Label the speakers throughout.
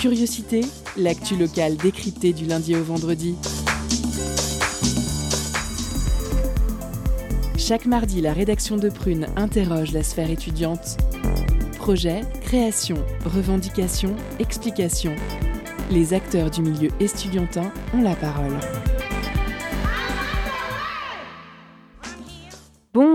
Speaker 1: Curiosité, l'actu locale décryptée du lundi au vendredi. Chaque mardi, la rédaction de Prune interroge la sphère étudiante. Projet, création, revendication, explication. Les acteurs du milieu estudiantin ont la parole.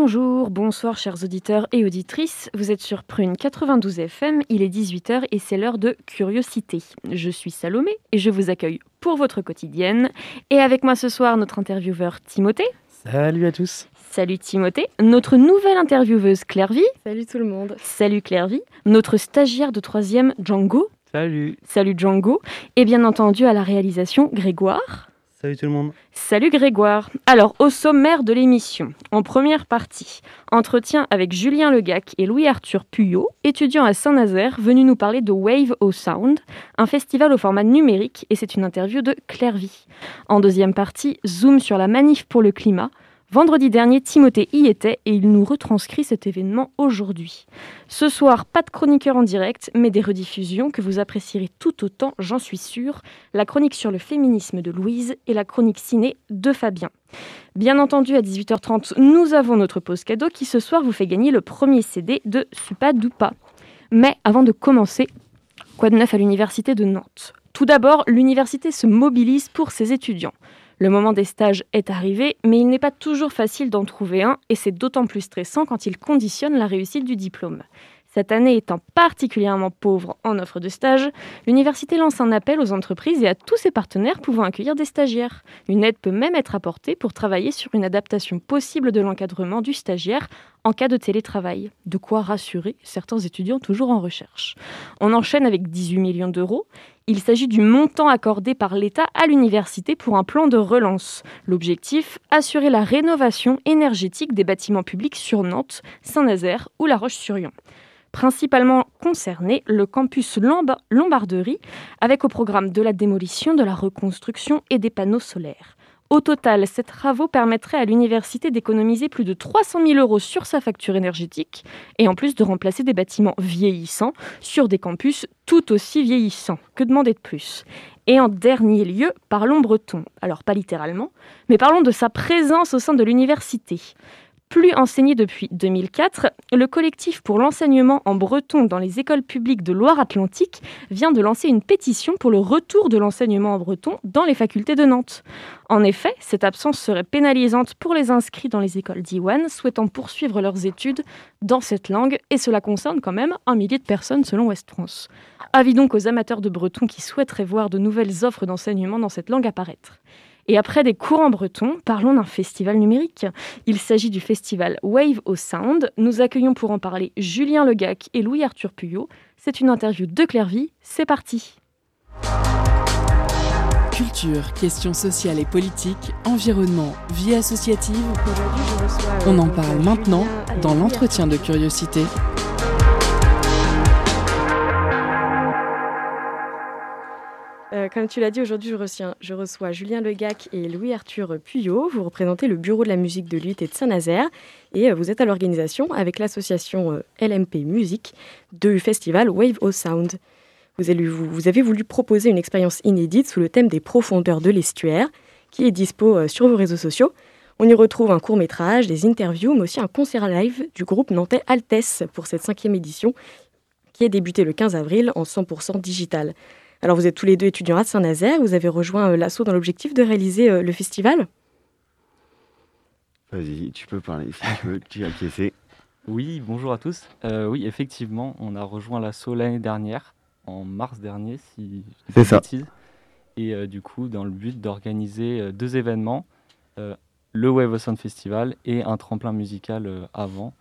Speaker 2: Bonjour, bonsoir chers auditeurs et auditrices. Vous êtes sur Prune 92 FM, il est 18h et c'est l'heure de Curiosité. Je suis Salomé et je vous accueille pour votre quotidienne. Et avec moi ce soir, notre intervieweur Timothée.
Speaker 3: Salut à tous.
Speaker 2: Salut Timothée. Notre nouvelle intervieweuse Clairvy.
Speaker 4: Salut tout le monde.
Speaker 2: Salut Clairvy. Notre stagiaire de troisième Django.
Speaker 3: Salut.
Speaker 2: Salut Django. Et bien entendu à la réalisation Grégoire.
Speaker 3: Salut tout le monde.
Speaker 2: Salut Grégoire. Alors, au sommaire de l'émission, en première partie, entretien avec Julien Legac et Louis-Arthur Puyot, étudiants à Saint-Nazaire, venus nous parler de Wave au Sound, un festival au format numérique, et c'est une interview de Clairvy. En deuxième partie, zoom sur la manif pour le climat, Vendredi dernier, Timothée y était et il nous retranscrit cet événement aujourd'hui. Ce soir, pas de chroniqueur en direct, mais des rediffusions que vous apprécierez tout autant, j'en suis sûre. La chronique sur le féminisme de Louise et la chronique ciné de Fabien. Bien entendu, à 18h30, nous avons notre pause cadeau qui ce soir vous fait gagner le premier CD de Supa Dupa. Mais avant de commencer, quoi de neuf à l'université de Nantes? Tout d'abord, l'université se mobilise pour ses étudiants. Le moment des stages est arrivé, mais il n'est pas toujours facile d'en trouver un, et c'est d'autant plus stressant quand il conditionne la réussite du diplôme. Cette année étant particulièrement pauvre en offre de stage, l'université lance un appel aux entreprises et à tous ses partenaires pouvant accueillir des stagiaires. Une aide peut même être apportée pour travailler sur une adaptation possible de l'encadrement du stagiaire en cas de télétravail. De quoi rassurer certains étudiants toujours en recherche. On enchaîne avec 18 millions d'euros. Il s'agit du montant accordé par l'État à l'université pour un plan de relance. L'objectif, assurer la rénovation énergétique des bâtiments publics sur Nantes, Saint-Nazaire ou La Roche-sur-Yon. Principalement concerné, le campus Lombarderie, avec au programme de la démolition, de la reconstruction et des panneaux solaires. Au total, ces travaux permettraient à l'université d'économiser plus de 300 000 euros sur sa facture énergétique et en plus de remplacer des bâtiments vieillissants sur des campus tout aussi vieillissants. Que demander de plus? Et en dernier lieu, parlons breton. Alors pas littéralement, mais parlons de sa présence au sein de l'université. Plus enseigné depuis 2004, le collectif pour l'enseignement en breton dans les écoles publiques de Loire-Atlantique vient de lancer une pétition pour le retour de l'enseignement en breton dans les facultés de Nantes. En effet, cette absence serait pénalisante pour les inscrits dans les écoles d'Iwan souhaitant poursuivre leurs études dans cette langue et cela concerne quand même un millier de personnes selon West France. Avis donc aux amateurs de breton qui souhaiteraient voir de nouvelles offres d'enseignement dans cette langue apparaître. Et après des courants bretons, parlons d'un festival numérique. Il s'agit du festival Wave au Sound. Nous accueillons pour en parler Julien Legac et Louis-Arthur Puyot. C'est une interview de Clairvy. C'est parti.
Speaker 1: Culture, questions sociales et politiques, environnement, vie associative. On en parle maintenant dans l'entretien de curiosité.
Speaker 4: Comme tu l'as dit, aujourd'hui, je, reçois, Julien Legac et Louis-Arthur Puyot. Vous représentez le Bureau de la musique de l'UT de Saint-Nazaire et euh, vous êtes à l'organisation avec l'association euh, LMP Musique du festival Wave O Sound. Vous avez, voulu proposer une expérience inédite sous le thème des profondeurs de l'estuaire qui est dispo sur vos réseaux sociaux. On y retrouve un court métrage, des interviews, mais aussi un concert live du groupe nantais Altesse pour cette cinquième édition qui est débutée le 15 avril en 100% digital. Alors vous êtes tous les deux étudiants à Saint-Nazaire, vous avez rejoint euh, l'assaut dans l'objectif de réaliser euh, le festival
Speaker 5: Vas-y, tu peux parler si tu veux, tu as acquiescé.
Speaker 3: Oui, bonjour à tous. Euh, oui, effectivement, on a rejoint l'assaut l'année dernière, en mars dernier, si
Speaker 5: je ne
Speaker 3: bêtise. Et du coup, dans le but d'organiser deux événements, le Wave Sound Festival et un tremplin musical avant,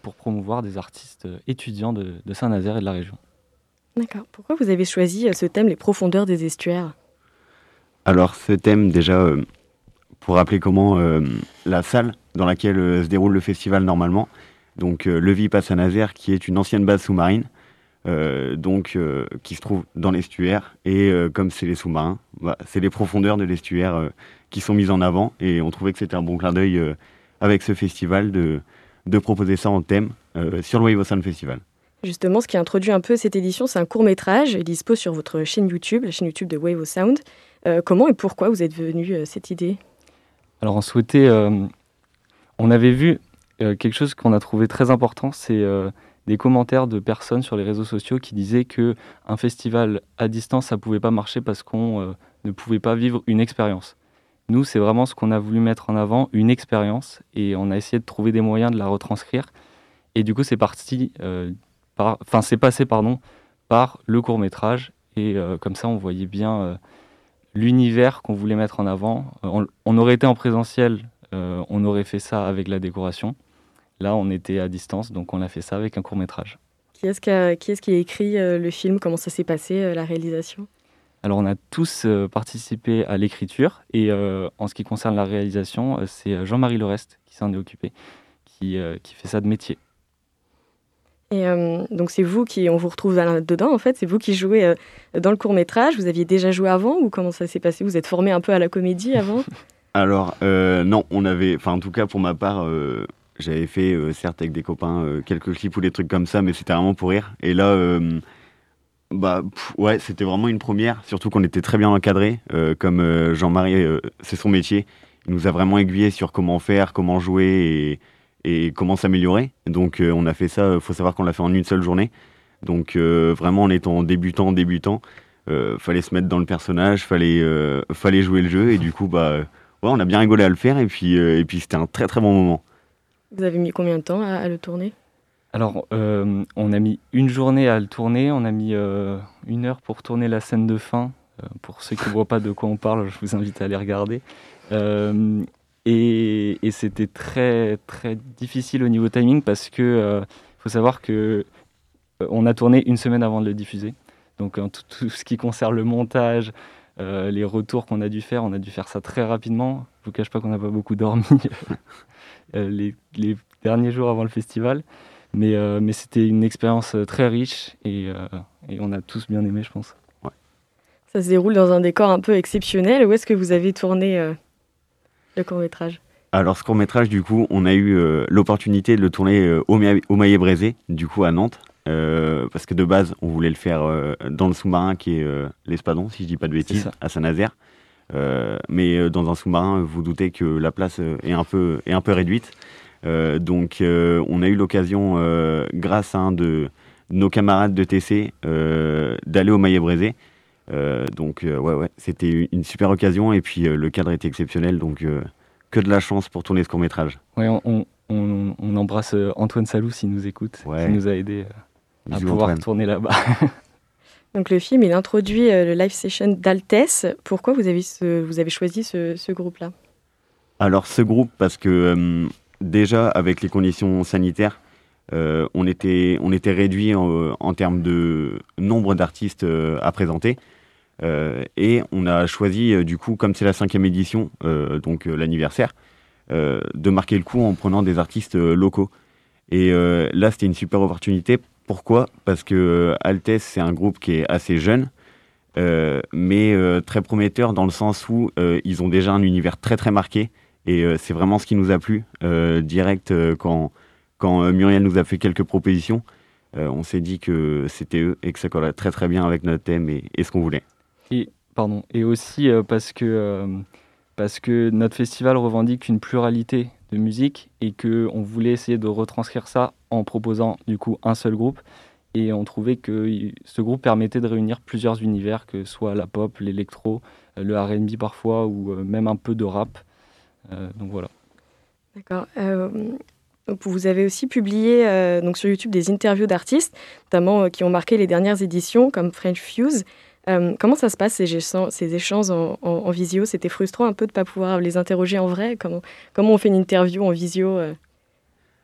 Speaker 3: pour promouvoir des artistes étudiants de Saint-Nazaire et de la région.
Speaker 4: D'accord. Pourquoi vous avez choisi euh, ce thème, les profondeurs des estuaires?
Speaker 5: Alors, ce thème, déjà, euh, pour rappeler comment euh, la salle dans laquelle se déroule le festival normalement, donc le VIP à Saint-Nazaire, qui est une ancienne base sous-marine, donc qui se trouve dans l'estuaire. Et comme c'est les sous-marins, bah, c'est les profondeurs de l'estuaire qui sont mises en avant. Et on trouvait que c'était un bon clin d'œil avec ce festival de, proposer ça en thème sur le Wave Festival.
Speaker 4: Justement, ce qui introduit un peu cette édition, c'est un court métrage. Il dispose sur votre chaîne YouTube, la chaîne YouTube de Wave of Sound. comment et pourquoi vous êtes venu cette idée?
Speaker 3: Alors, on souhaitait. on avait vu quelque chose qu'on a trouvé très important, c'est des commentaires de personnes sur les réseaux sociaux qui disaient que un festival à distance, ça pouvait pas marcher parce qu'on euh, ne pouvait pas vivre une expérience. Nous, c'est vraiment ce qu'on a voulu mettre en avant, une expérience, et on a essayé de trouver des moyens de la retranscrire. Et du coup, c'est parti, euh, enfin, c'est passé, pardon, par le court métrage, et euh, comme ça, on voyait bien l'univers qu'on voulait mettre en avant. on, aurait été en présentiel, on aurait fait ça avec la décoration. Là, on était à distance, donc on a fait ça avec un court métrage.
Speaker 4: Qui est-ce qui, a, écrit euh, le film? Comment ça s'est passé, euh, la réalisation?
Speaker 3: Alors, on a tous euh, participé à l'écriture, et en ce qui concerne la réalisation, c'est Jean-Marie Lorest qui s'en est occupé, qui, qui, fait ça de métier.
Speaker 4: Et donc, c'est vous qui, on vous retrouve dedans, en fait, c'est vous qui jouez dans le court métrage. Vous aviez déjà joué avant, ou comment ça s'est passé? Vous êtes formé un peu à la comédie avant?
Speaker 5: Alors, non, on avait, enfin, en tout cas, pour ma part, j'avais fait, euh, certes, avec des copains, euh, quelques clips ou des trucs comme ça, mais c'était vraiment pour rire. Et là, euh, bah, ouais, c'était vraiment une première, surtout qu'on était très bien encadré. comme Jean-Marie, c'est son métier. Il nous a vraiment aiguillé sur comment faire, comment jouer et comment s'améliorer. Donc, on a fait ça, il faut savoir qu'on l'a fait en une seule journée. Donc, vraiment, en étant débutant, débutant, fallait se mettre dans le personnage, fallait, fallait jouer le jeu. Et du coup, bah, ouais, on a bien rigolé à le faire. Et puis, et puis c'était un très, très bon moment.
Speaker 4: Vous avez mis combien de temps à, le tourner?
Speaker 3: Alors, euh, on a mis une journée à le tourner, on a mis euh, une heure pour tourner la scène de fin. Euh, pour ceux qui ne voient pas de quoi on parle, je vous invite à aller regarder. Et, c'était très très difficile au niveau timing parce que faut savoir que on a tourné une semaine avant de le diffuser. Donc tout, ce qui concerne le montage, les retours qu'on a dû faire, on a dû faire ça très rapidement. Je vous cache pas qu'on n'a pas beaucoup dormi. Euh, les, derniers jours avant le festival. Mais, euh, c'était une expérience euh, très riche et, on a tous bien aimé, je pense.
Speaker 4: Ça se déroule dans un décor un peu exceptionnel. Où est-ce que vous avez tourné le court métrage
Speaker 5: alors ce court métrage, du coup, on a eu l'opportunité de le tourner au, au Maillet-Brézé, du coup à Nantes, parce que de base, on voulait le faire dans le sous-marin qui est l'Espadon, si je dis pas de bêtises, à Saint-Nazaire. Euh, mais euh, dans un sous-marin, vous doutez que la place euh, est un peu, est un peu réduite. donc on a eu l'occasion, grâce à un de nos camarades de TC, d'aller au Maillet-Brézé. Donc ouais, ouais, c'était une super occasion et puis le cadre était exceptionnel. Donc que de la chance pour tourner ce court métrage.
Speaker 3: Ouais, on, on, on embrasse Antoine Salou s'il nous écoute, qui nous a aidé à pouvoir tourner là-bas.
Speaker 4: Donc le film, il introduit euh, le live session d'Altesse. Pourquoi vous avez, vous avez choisi ce, groupe-là?
Speaker 5: Alors ce groupe, parce que euh, déjà avec les conditions sanitaires, euh, on, était, on était réduit en, termes de nombre d'artistes à présenter. Et on a choisi, du coup, comme c'est la cinquième édition, donc l'anniversaire, de marquer le coup en prenant des artistes locaux. Et là, c'était une super opportunité pourquoi? Parce que euh, Altesse, c'est un groupe qui est assez jeune, euh, mais euh, très prometteur dans le sens où ils ont déjà un univers très très marqué. Et c'est vraiment ce qui nous a plu direct quand, quand Muriel nous a fait quelques propositions. on s'est dit que c'était eux et que ça collait très très bien avec notre thème et, ce qu'on voulait.
Speaker 3: Et, pardon, et aussi parce, que, parce que notre festival revendique une pluralité de musique et que on voulait essayer de retranscrire ça en proposant du coup un seul groupe et on trouvait que ce groupe permettait de réunir plusieurs univers que ce soit la pop, l'électro, euh, le R&B parfois ou euh, même un peu de rap. Euh, donc voilà.
Speaker 4: D'accord. vous avez aussi publié donc sur YouTube des interviews d'artistes, notamment qui ont marqué les dernières éditions comme French Fuse. Euh, comment ça se passe ces, échanges en, visio? C'était frustrant un peu de ne pas pouvoir les interroger en vrai? Comment, on fait une interview en visio euh?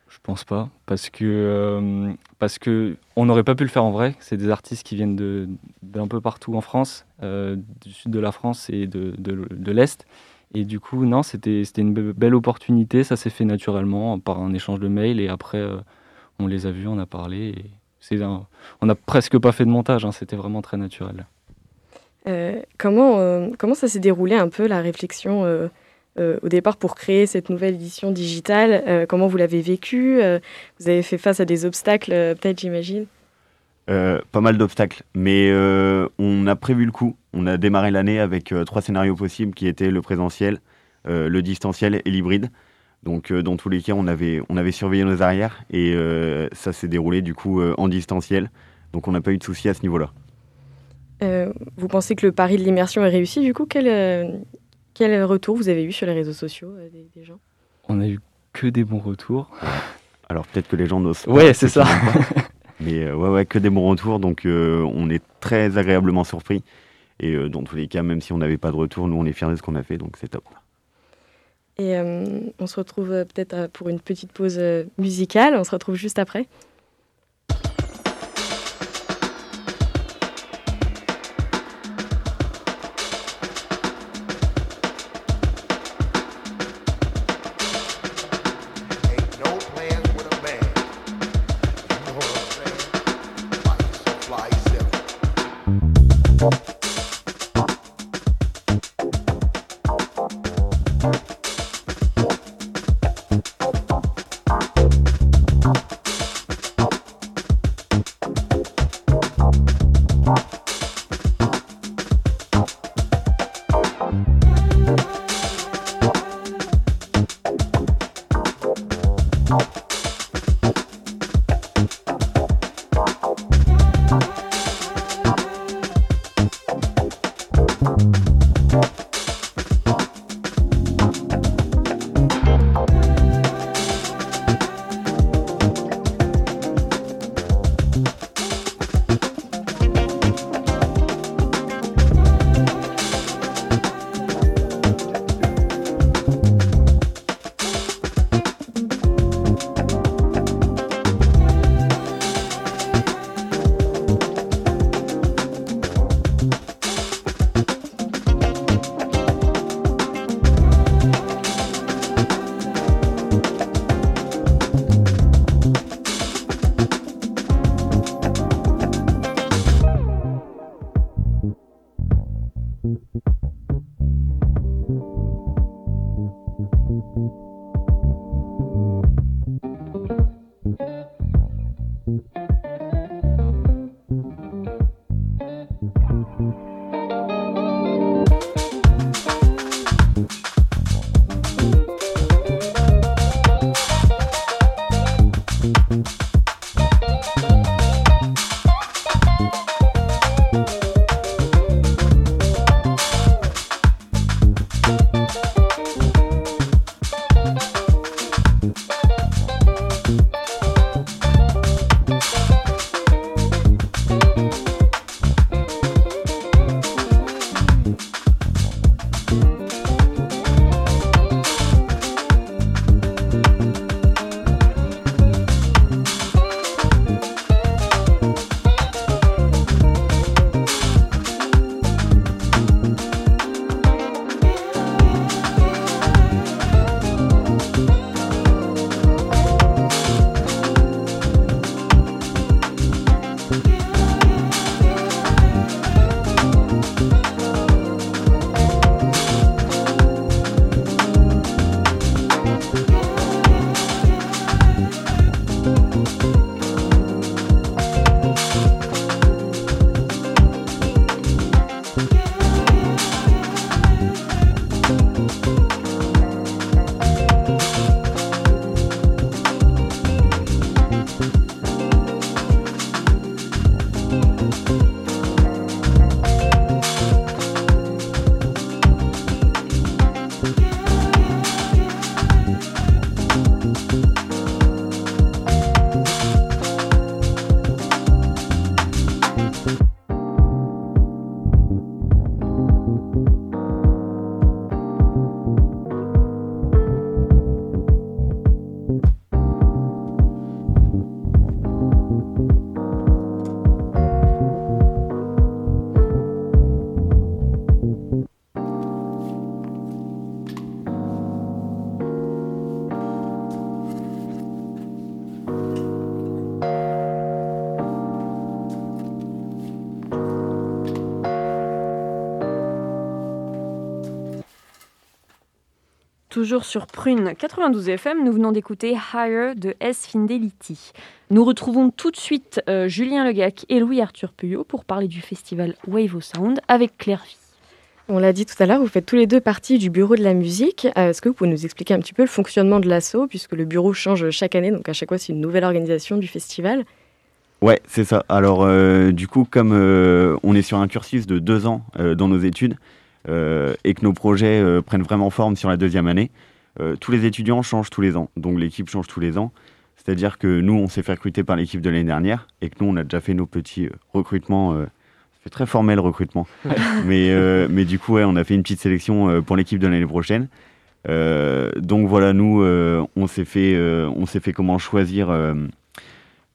Speaker 3: Je pense pas, parce que, euh, parce que on n'aurait pas pu le faire en vrai. C'est des artistes qui viennent d'un peu partout en France, du sud de la France et de, l'Est. Et du coup, non, c'était une belle opportunité. Ça s'est fait naturellement par un échange de mails. Et après, on les a vus, on a parlé. On n'a presque pas fait de montage. Hein, c'était vraiment très naturel.
Speaker 4: Euh, comment, euh, comment ça s'est déroulé un peu la réflexion euh, au départ pour créer cette nouvelle édition digitale Comment vous l'avez vécu Vous avez fait face à des obstacles, peut-être, j'imagine?
Speaker 5: Pas mal d'obstacles, mais on a prévu le coup. On a démarré l'année avec trois scénarios possibles qui étaient le présentiel, le distanciel et l'hybride. Donc dans tous les cas, on avait, on avait surveillé nos arrières et ça s'est déroulé du coup en distanciel. Donc on n'a pas eu de soucis à ce niveau-là.
Speaker 4: Vous pensez que le pari de l'immersion est réussi du coup quel, quel retour vous avez eu sur les réseaux sociaux des gens?
Speaker 3: On a eu que des bons retours.
Speaker 5: Alors peut-être que les gens n'osent
Speaker 3: pas. Ouais, c'est ça.
Speaker 5: Mais euh, ouais, ouais, que des bons retours. Donc euh, on est très agréablement surpris. Et euh, dans tous les cas, même si on n'avait pas de retour, nous on est fiers de ce qu'on a fait, donc c'est top.
Speaker 4: Et on se retrouve peut-être pour une petite pause musicale. On se retrouve juste après.
Speaker 2: Toujours sur Prune 92 FM, nous venons d'écouter Higher de S Fidelity. Nous retrouvons tout de suite euh, Julien Legac et Louis-Arthur Puyot pour parler du festival Wave of Sound avec Claire Vie.
Speaker 4: On l'a dit tout à l'heure, vous faites tous les deux partie du bureau de la musique. Euh, est-ce que vous pouvez nous expliquer un petit peu le fonctionnement de l'assaut, puisque le bureau change chaque année, donc à chaque fois c'est une nouvelle organisation du festival?
Speaker 5: Ouais, c'est ça. Alors, euh, du coup, comme on est sur un cursus de deux ans dans nos études, et que nos projets euh, prennent vraiment forme sur la deuxième année, euh, tous les étudiants changent tous les ans. Donc l'équipe change tous les ans. C'est-à-dire que nous, on s'est fait recruter par l'équipe de l'année dernière et que nous, on a déjà fait nos petits recrutements. c'est très formel recrutement. mais, mais du coup, ouais, on a fait une petite sélection pour l'équipe de l'année prochaine. donc voilà, nous, on s'est fait, on s'est fait comment choisir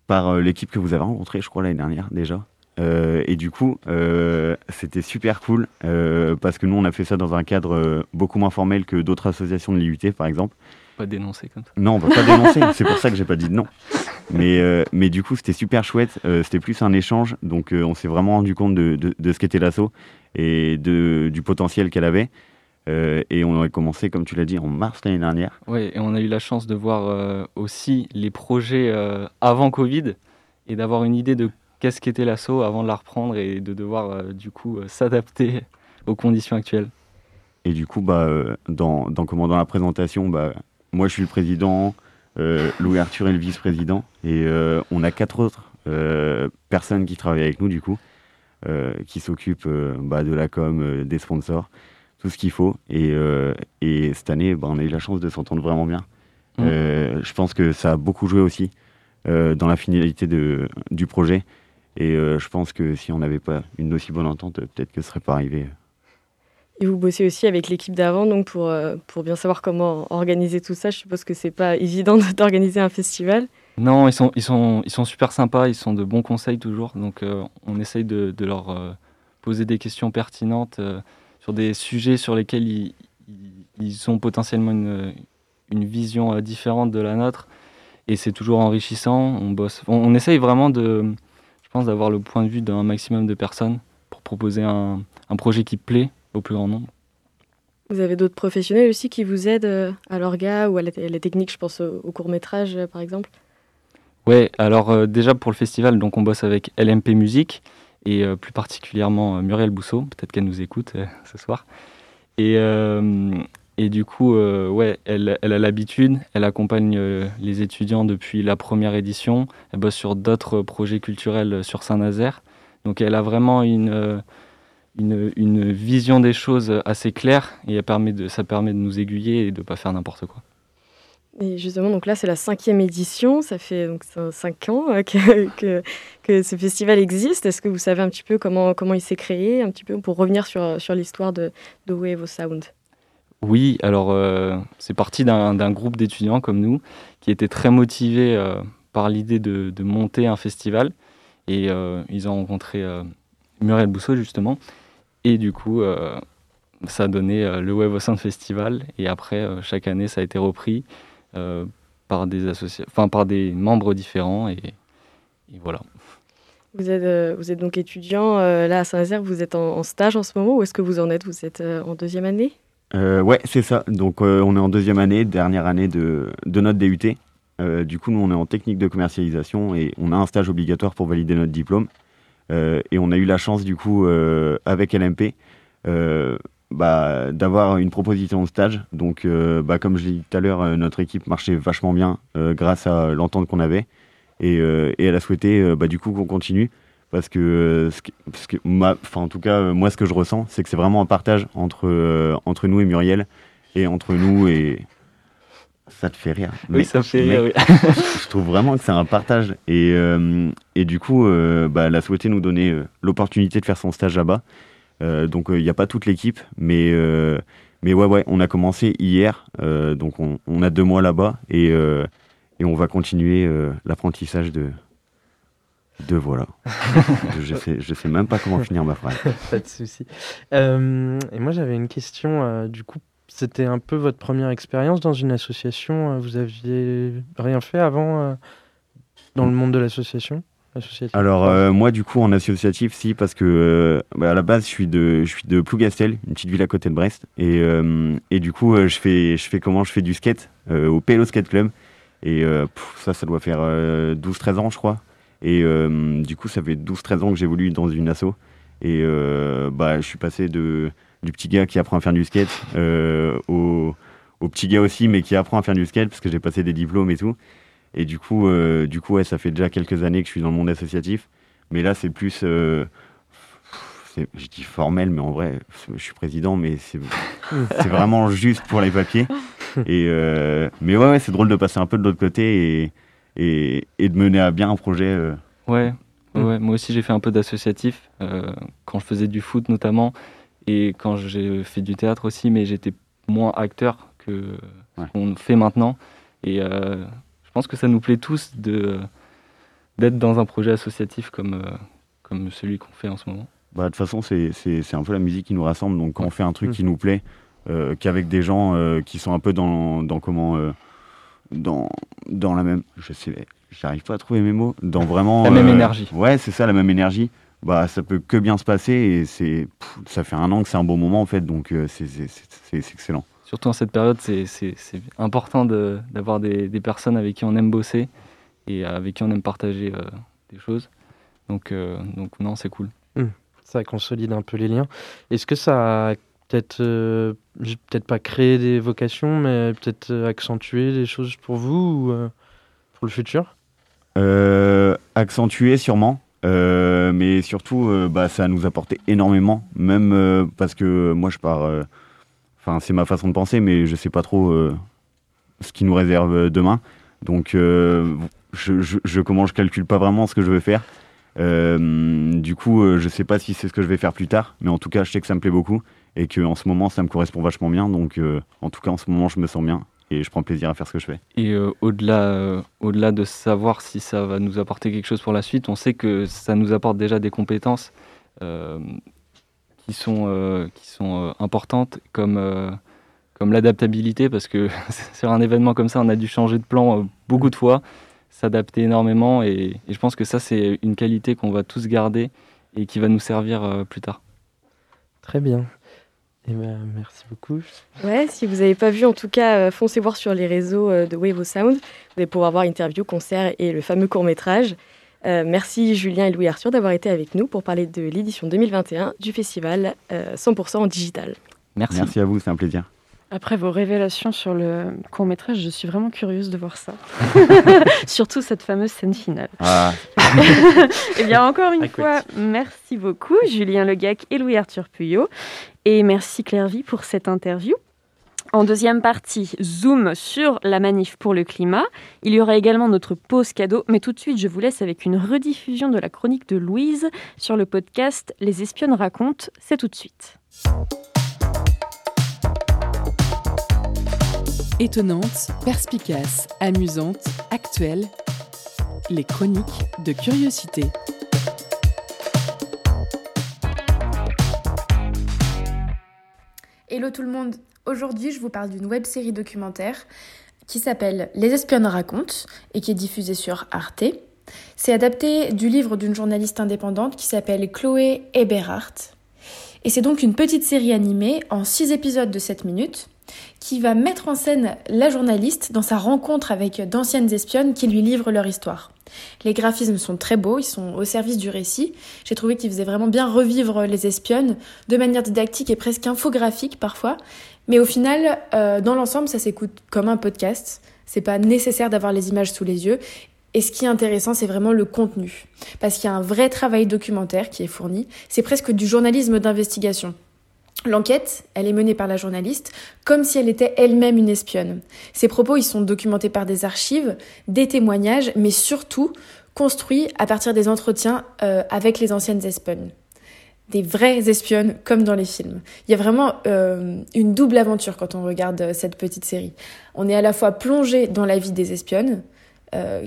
Speaker 5: par l'équipe que vous avez rencontrée, je crois, l'année dernière déjà. Euh, et du coup, euh, c'était super cool euh, parce que nous, on a fait ça dans un cadre beaucoup moins formel que d'autres associations de l'IUT, par exemple.
Speaker 3: Pas dénoncer comme ça.
Speaker 5: Non, on va pas dénoncer. C'est pour ça que j'ai pas dit de non. Mais, mais du coup, c'était super chouette. c'était plus un échange. Donc, on s'est vraiment rendu compte de, de, ce qu'était l'assaut et de, du potentiel qu'elle avait. et on aurait commencé, comme tu l'as dit, en mars l'année dernière.
Speaker 3: Oui, et on a eu la chance de voir aussi les projets avant Covid et d'avoir une idée de qu'est-ce qu'était l'assaut avant de la reprendre et de devoir euh, du coup euh, s'adapter aux conditions actuelles.
Speaker 5: Et du coup, bah, euh, dans, dans, comment, dans la présentation, bah, moi je suis le président, Louis Arthur est le vice-président, et on a quatre autres personnes qui travaillent avec nous du coup, qui s'occupent bah, de la com, des sponsors, tout ce qu'il faut. Et, et cette année, bah, on a eu la chance de s'entendre vraiment bien. Mmh. je pense que ça a beaucoup joué aussi dans la finalité de, du projet. Et euh, je pense que si on n'avait pas une aussi bonne entente, peut-être que ce serait pas arrivé.
Speaker 4: Et vous bossez aussi avec l'équipe d'avant, donc pour, euh, pour bien savoir comment organiser tout ça. Je suppose que c'est pas évident d'organiser un festival.
Speaker 3: Non, ils sont, ils, sont, ils sont super sympas, ils sont de bons conseils toujours. Donc euh, on essaye de, de leur poser des questions pertinentes sur des sujets sur lesquels ils, ils ont potentiellement une, une, vision différente de la nôtre. Et c'est toujours enrichissant. On, bosse, on, on essaye vraiment de pense, d'avoir le point de vue d'un maximum de personnes pour proposer un, un, projet qui plaît au plus grand nombre.
Speaker 4: Vous avez d'autres professionnels aussi qui vous aident euh, à l'orga ou à la, technique, je pense au, court métrage euh, par exemple?
Speaker 3: Ouais, alors euh, déjà pour le festival, donc on bosse avec LMP Musique et plus particulièrement Muriel Bousseau, peut-être qu'elle nous écoute ce soir. Et, et du coup, euh, ouais, elle, a l'habitude, elle accompagne euh, les étudiants depuis la première édition, elle bosse sur d'autres projets culturels sur Saint-Nazaire. Donc elle a vraiment une, euh, une, vision des choses assez claire et ça permet de nous aiguiller et de ne pas faire n'importe quoi.
Speaker 4: Et justement, donc là, c'est la cinquième édition. Ça fait donc cinq ans que, ce festival existe. Est-ce que vous savez un petit peu comment, comment il s'est créé, un petit peu pour revenir sur, sur l'histoire de, de Wave of Sound?
Speaker 3: Oui, alors euh, c'est parti d'un groupe d'étudiants comme nous qui étaient très motivés euh, par l'idée de, monter un festival. Et euh, ils ont rencontré Muriel Bousseau justement. Et du coup, ça a donné le Web Sound Festival. Et après, chaque année, ça a été repris par, des enfin, par des membres différents. Et, voilà.
Speaker 4: Vous êtes, vous êtes donc étudiant là à Saint-Nazaire, vous êtes en, stage en ce moment ou est-ce que vous en êtes Vous êtes en deuxième année?
Speaker 5: Euh, ouais, c'est ça. Donc, euh, on est en deuxième année, dernière année de, de notre DUT. Euh, du coup, nous, on est en technique de commercialisation et on a un stage obligatoire pour valider notre diplôme. Et on a eu la chance, du coup, avec LMP, bah, d'avoir une proposition de stage. Donc, bah, comme je l'ai dit tout à l'heure, notre équipe marchait vachement bien grâce à l'entente qu'on avait. Et, et, elle a souhaité, bah, du coup, qu'on continue parce que, euh, parce que enfin, en tout cas, euh, moi, ce que je ressens, c'est que c'est vraiment un partage entre, euh, entre nous et Muriel, et entre nous et. Ça te fait rire.
Speaker 3: Oui, ça fait rire, oui.
Speaker 5: je trouve vraiment que c'est un partage. Et, et du coup, bah, elle a souhaité nous donner l'opportunité de faire son stage là-bas. donc, il n'y a pas toute l'équipe, mais, mais ouais, ouais, on a commencé hier. donc, on, on, a deux mois là-bas et, et on va continuer l'apprentissage de, de voilà. je sais, je sais même pas comment finir ma phrase.
Speaker 6: pas de souci. Euh, et moi j'avais une question. Euh, du coup, c'était un peu votre première expérience dans une association. Euh, vous aviez rien fait avant dans le monde de l'association?
Speaker 5: Alors moi du coup en associatif si parce que bah, à la base je suis de je suis de Plougastel, une petite ville à côté de Brest et, et du coup je fais je fais comment? Je fais du skate au Pélo Skate Club et ça ça doit faire 12-13 ans je crois et du coup ça fait 12-13 ans que j'évolue dans une asso et bah je suis passé de du petit gars qui apprend à faire du skate au au petit gars aussi, mais qui apprend à faire du skate parce que j'ai passé des diplômes et tout. Et du coup, euh, du coup ouais, ça fait déjà quelques années que je suis dans le monde associatif. Mais là, c'est plus. Euh, je dis formel, mais en vrai, je suis président, mais c'est vraiment juste pour les papiers. Et, euh, mais ouais, ouais c'est drôle de passer un peu de l'autre côté et, et, et, de mener à bien un projet. Euh.
Speaker 3: Ouais, ouais, moi aussi j'ai fait un peu d'associatif quand je faisais du foot notamment et quand j'ai fait du théâtre aussi, mais j'étais moins acteur qu'on fait maintenant. Et euh, je pense que ça nous plaît tous de d'être dans un projet associatif comme, euh, comme celui qu'on fait en ce moment.
Speaker 5: Bah, de toute façon, c'est un peu la musique qui nous rassemble. Donc, quand on fait un truc mmh. qui nous plaît, euh, qu'avec des gens qui sont un peu dans, dans comment. Dans, dans la même. Je sais, j'arrive pas à trouver mes mots. Dans vraiment.
Speaker 3: la même énergie.
Speaker 5: Ouais, c'est ça, la même énergie. Bah, ça peut que bien se passer et c'est ça fait un an que c'est un bon moment en fait, donc c'est excellent
Speaker 3: surtout en cette période, c'est important d'avoir des, des, personnes avec qui on aime bosser et avec qui on aime partager euh, des choses. Donc, euh, donc non, c'est cool.
Speaker 6: Mmh. Ça consolide un peu les liens. Est-ce que ça a peut-être, euh, peut-être pas créé des vocations, mais peut-être accentué des choses pour vous ou pour le futur?
Speaker 5: Accentuer sûrement. mais surtout, bah, ça nous apporté énormément, même parce que moi je pars c'est ma façon de penser, mais je sais pas trop euh, ce qui nous réserve euh, demain. Donc, euh, je, je, je, comment je calcule pas vraiment ce que je veux faire. du coup, je sais pas si c'est ce que je vais faire plus tard, mais en tout cas, je sais que ça me plaît beaucoup et que en ce moment, ça me correspond vachement bien. Donc, en tout cas, en ce moment, je me sens bien et je prends plaisir à faire ce que je fais.
Speaker 3: Et au-delà, au-delà de savoir si ça va nous apporter quelque chose pour la suite, on sait que ça nous apporte déjà des compétences qui sont, euh, qui sont euh, importantes, comme, euh, comme l'adaptabilité, parce que sur un événement comme ça, on a dû changer de plan beaucoup de fois, s'adapter énormément, et, je pense que ça, c'est une qualité qu'on va tous garder et qui va nous servir plus tard.
Speaker 6: Très bien. Eh ben, merci beaucoup.
Speaker 4: Ouais, si vous n'avez pas vu, en tout cas, foncez voir sur les réseaux de Wave of Sound. Vous allez pouvoir voir interview, concert et le fameux court métrage. Euh, merci Julien et Louis-Arthur d'avoir été avec nous pour parler de l'édition 2021 du festival 100% euh, en digital.
Speaker 5: Merci. Merci à vous, c'est un plaisir.
Speaker 2: Après vos révélations sur le court métrage, je suis vraiment curieuse de voir ça. Surtout cette fameuse scène finale. Ah. eh bien, encore une fois, merci beaucoup Julien Legac et Louis-Arthur Puyot. Et merci Claire Vie pour cette interview. En deuxième partie, zoom sur la manif pour le climat. Il y aura également notre pause cadeau, mais tout de suite, je vous laisse avec une rediffusion de la chronique de Louise sur le podcast Les espionnes racontent. C'est tout de suite.
Speaker 1: Étonnante, perspicace, amusante, actuelle, les chroniques de curiosité.
Speaker 7: Hello tout le monde, Aujourd'hui, je vous parle d'une web série documentaire qui s'appelle Les espionnes racontent et qui est diffusée sur Arte. C'est adapté du livre d'une journaliste indépendante qui s'appelle Chloé Eberhardt. Et c'est donc une petite série animée en 6 épisodes de 7 minutes qui va mettre en scène la journaliste dans sa rencontre avec d'anciennes espionnes qui lui livrent leur histoire. Les graphismes sont très beaux, ils sont au service du récit. J'ai trouvé qu'ils faisaient vraiment bien revivre les espionnes de manière didactique et presque infographique parfois. Mais au final, euh, dans l'ensemble, ça s'écoute comme un podcast. C'est pas nécessaire d'avoir les images sous les yeux. Et ce qui est intéressant, c'est vraiment le contenu. Parce qu'il y a un vrai travail documentaire qui est fourni. C'est presque du journalisme d'investigation. L'enquête, elle est menée par la journaliste comme si elle était elle-même une espionne. Ses propos, ils sont documentés par des archives, des témoignages, mais surtout construits à partir des entretiens euh, avec les anciennes espionnes. Des vraies espionnes comme dans les films. Il y a vraiment euh, une double aventure quand on regarde euh, cette petite série. On est à la fois plongé dans la vie des espionnes,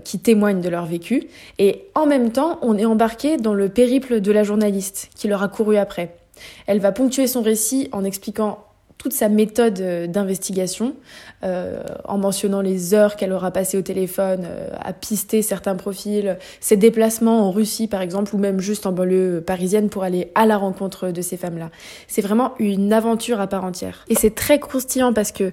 Speaker 7: qui témoignent de leur vécu, et en même temps, on est embarqué dans le périple de la journaliste qui leur a couru après. Elle va ponctuer son récit en expliquant toute sa méthode d'investigation, en mentionnant les heures qu'elle aura passées au téléphone à pister certains profils, ses déplacements en Russie par exemple, ou même juste en banlieue parisienne pour aller à la rencontre de ces femmes-là. C'est vraiment une aventure à part entière. Et c'est très croustillant parce que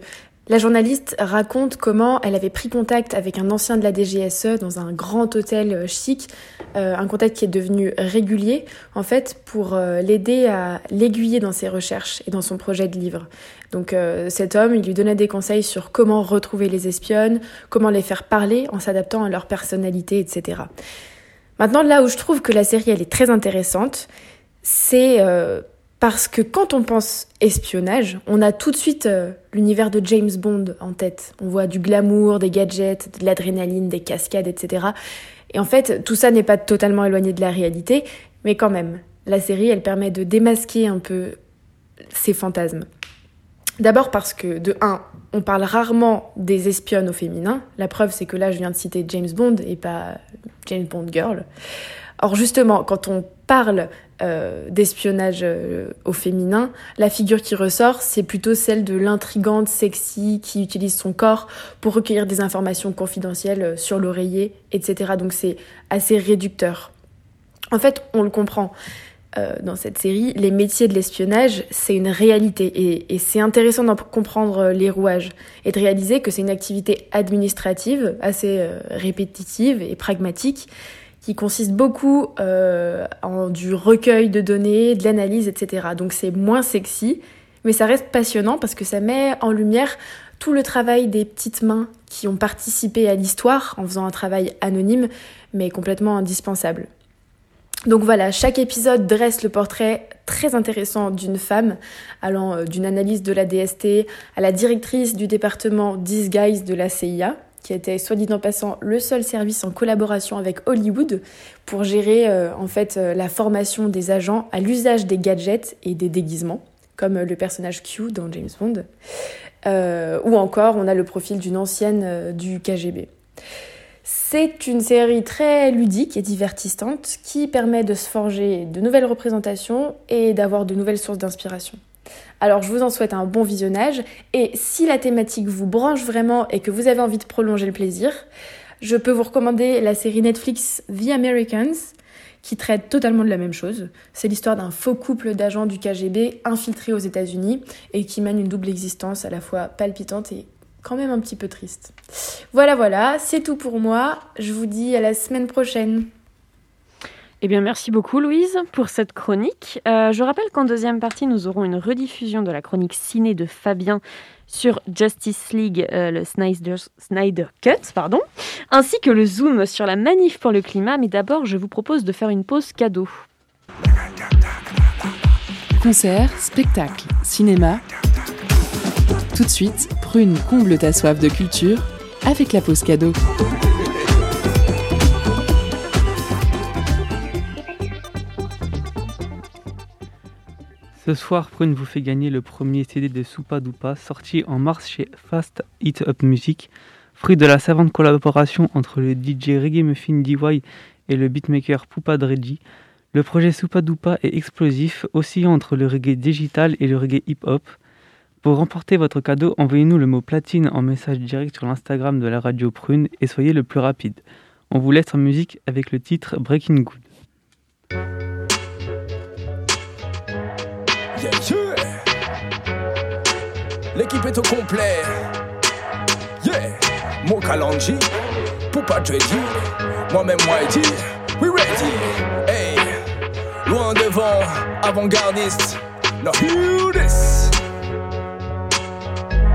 Speaker 7: la journaliste raconte comment elle avait pris contact avec un ancien de la DGSE dans un grand hôtel euh, chic, euh, un contact qui est devenu régulier, en fait, pour euh, l'aider à l'aiguiller dans ses recherches et dans son projet de livre. Donc cet homme, il lui donnait des conseils sur comment retrouver les espionnes, comment les faire parler en s'adaptant à leur personnalité, etc. Maintenant, là où je trouve que la série, elle est très intéressante, c'est parce que quand on pense espionnage, on a tout de suite euh, l'univers de James Bond en tête. On voit du glamour, des gadgets, de l'adrénaline, des cascades, etc. Et en fait, tout ça n'est pas totalement éloigné de la réalité, mais quand même, la série, elle permet de démasquer un peu ces fantasmes. D'abord parce que, de 1, on parle rarement des espionnes au féminin. La preuve, c'est que là, je viens de citer James Bond et pas James Bond Girl. Or, justement, quand on parle euh, d'espionnage euh, au féminin, la figure qui ressort, c'est plutôt celle de l'intrigante sexy qui utilise son corps pour recueillir des informations confidentielles euh, sur l'oreiller, etc. Donc c'est assez réducteur. En fait, on le comprend. dans cette série, les métiers de l'espionnage, c'est une réalité et, et c'est intéressant d'en comprendre les rouages et de réaliser que c'est une activité administrative assez répétitive et pragmatique qui consiste beaucoup euh, en du recueil de données, de l'analyse, etc. Donc c'est moins sexy, mais ça reste passionnant parce que ça met en lumière tout le travail des petites mains qui ont participé à l'histoire en faisant un travail anonyme, mais complètement indispensable. Donc voilà, chaque épisode dresse le portrait très intéressant d'une femme, allant euh, d'une analyse de la DST à la directrice du département Disguise de la CIA, qui était soit dit en passant le seul service en collaboration avec Hollywood pour gérer euh, en fait euh, la formation des agents à l'usage des gadgets et des déguisements, comme euh, le personnage Q dans James Bond, ou encore on a le profil d'une ancienne du KGB. C'est une série très ludique et divertissante qui permet de se forger de nouvelles représentations et d'avoir de nouvelles sources d'inspiration. Alors je vous en souhaite un bon visionnage et si la thématique vous branche vraiment et que vous avez envie de prolonger le plaisir, je peux vous recommander la série Netflix The Americans qui traite totalement de la même chose. C'est l'histoire d'un faux couple d'agents du KGB infiltrés aux États-Unis et qui mène une double existence à la fois palpitante et quand même un petit peu triste. Voilà, voilà, c'est tout pour moi. Je vous dis à la semaine prochaine.
Speaker 2: Eh bien, merci beaucoup, Louise, pour cette chronique. Euh, je rappelle qu'en deuxième partie, nous aurons une rediffusion de la chronique ciné de Fabien sur Justice League, euh, le Snyder, Snyder, Cut, pardon, ainsi que le Zoom sur la manif pour le climat. Mais d'abord, je vous propose de faire une pause cadeau.
Speaker 1: Concert, spectacle, cinéma. Tout de suite, Prune comble ta soif de culture avec la pause cadeau.
Speaker 8: Ce soir, Prune vous fait gagner le premier CD de Soupa Dupa, sorti en mars chez Fast Hit Up Music, fruit de la savante collaboration entre le DJ Reggae Muffin DY et le beatmaker Poupa Dredji. Le projet Soupa Dupa est explosif, oscillant entre le reggae digital et le reggae hip-hop. Pour remporter votre cadeau, envoyez-nous le mot platine en message direct sur l'Instagram de la radio Prune et soyez le plus rapide. On vous laisse en musique avec le titre Breaking Good.
Speaker 9: L'équipe est au complet. Yeah, Mokalanji, Poupa Dreddy, moi-même Whitey, we ready. Hey, loin devant, avant-gardiste. Now hear this.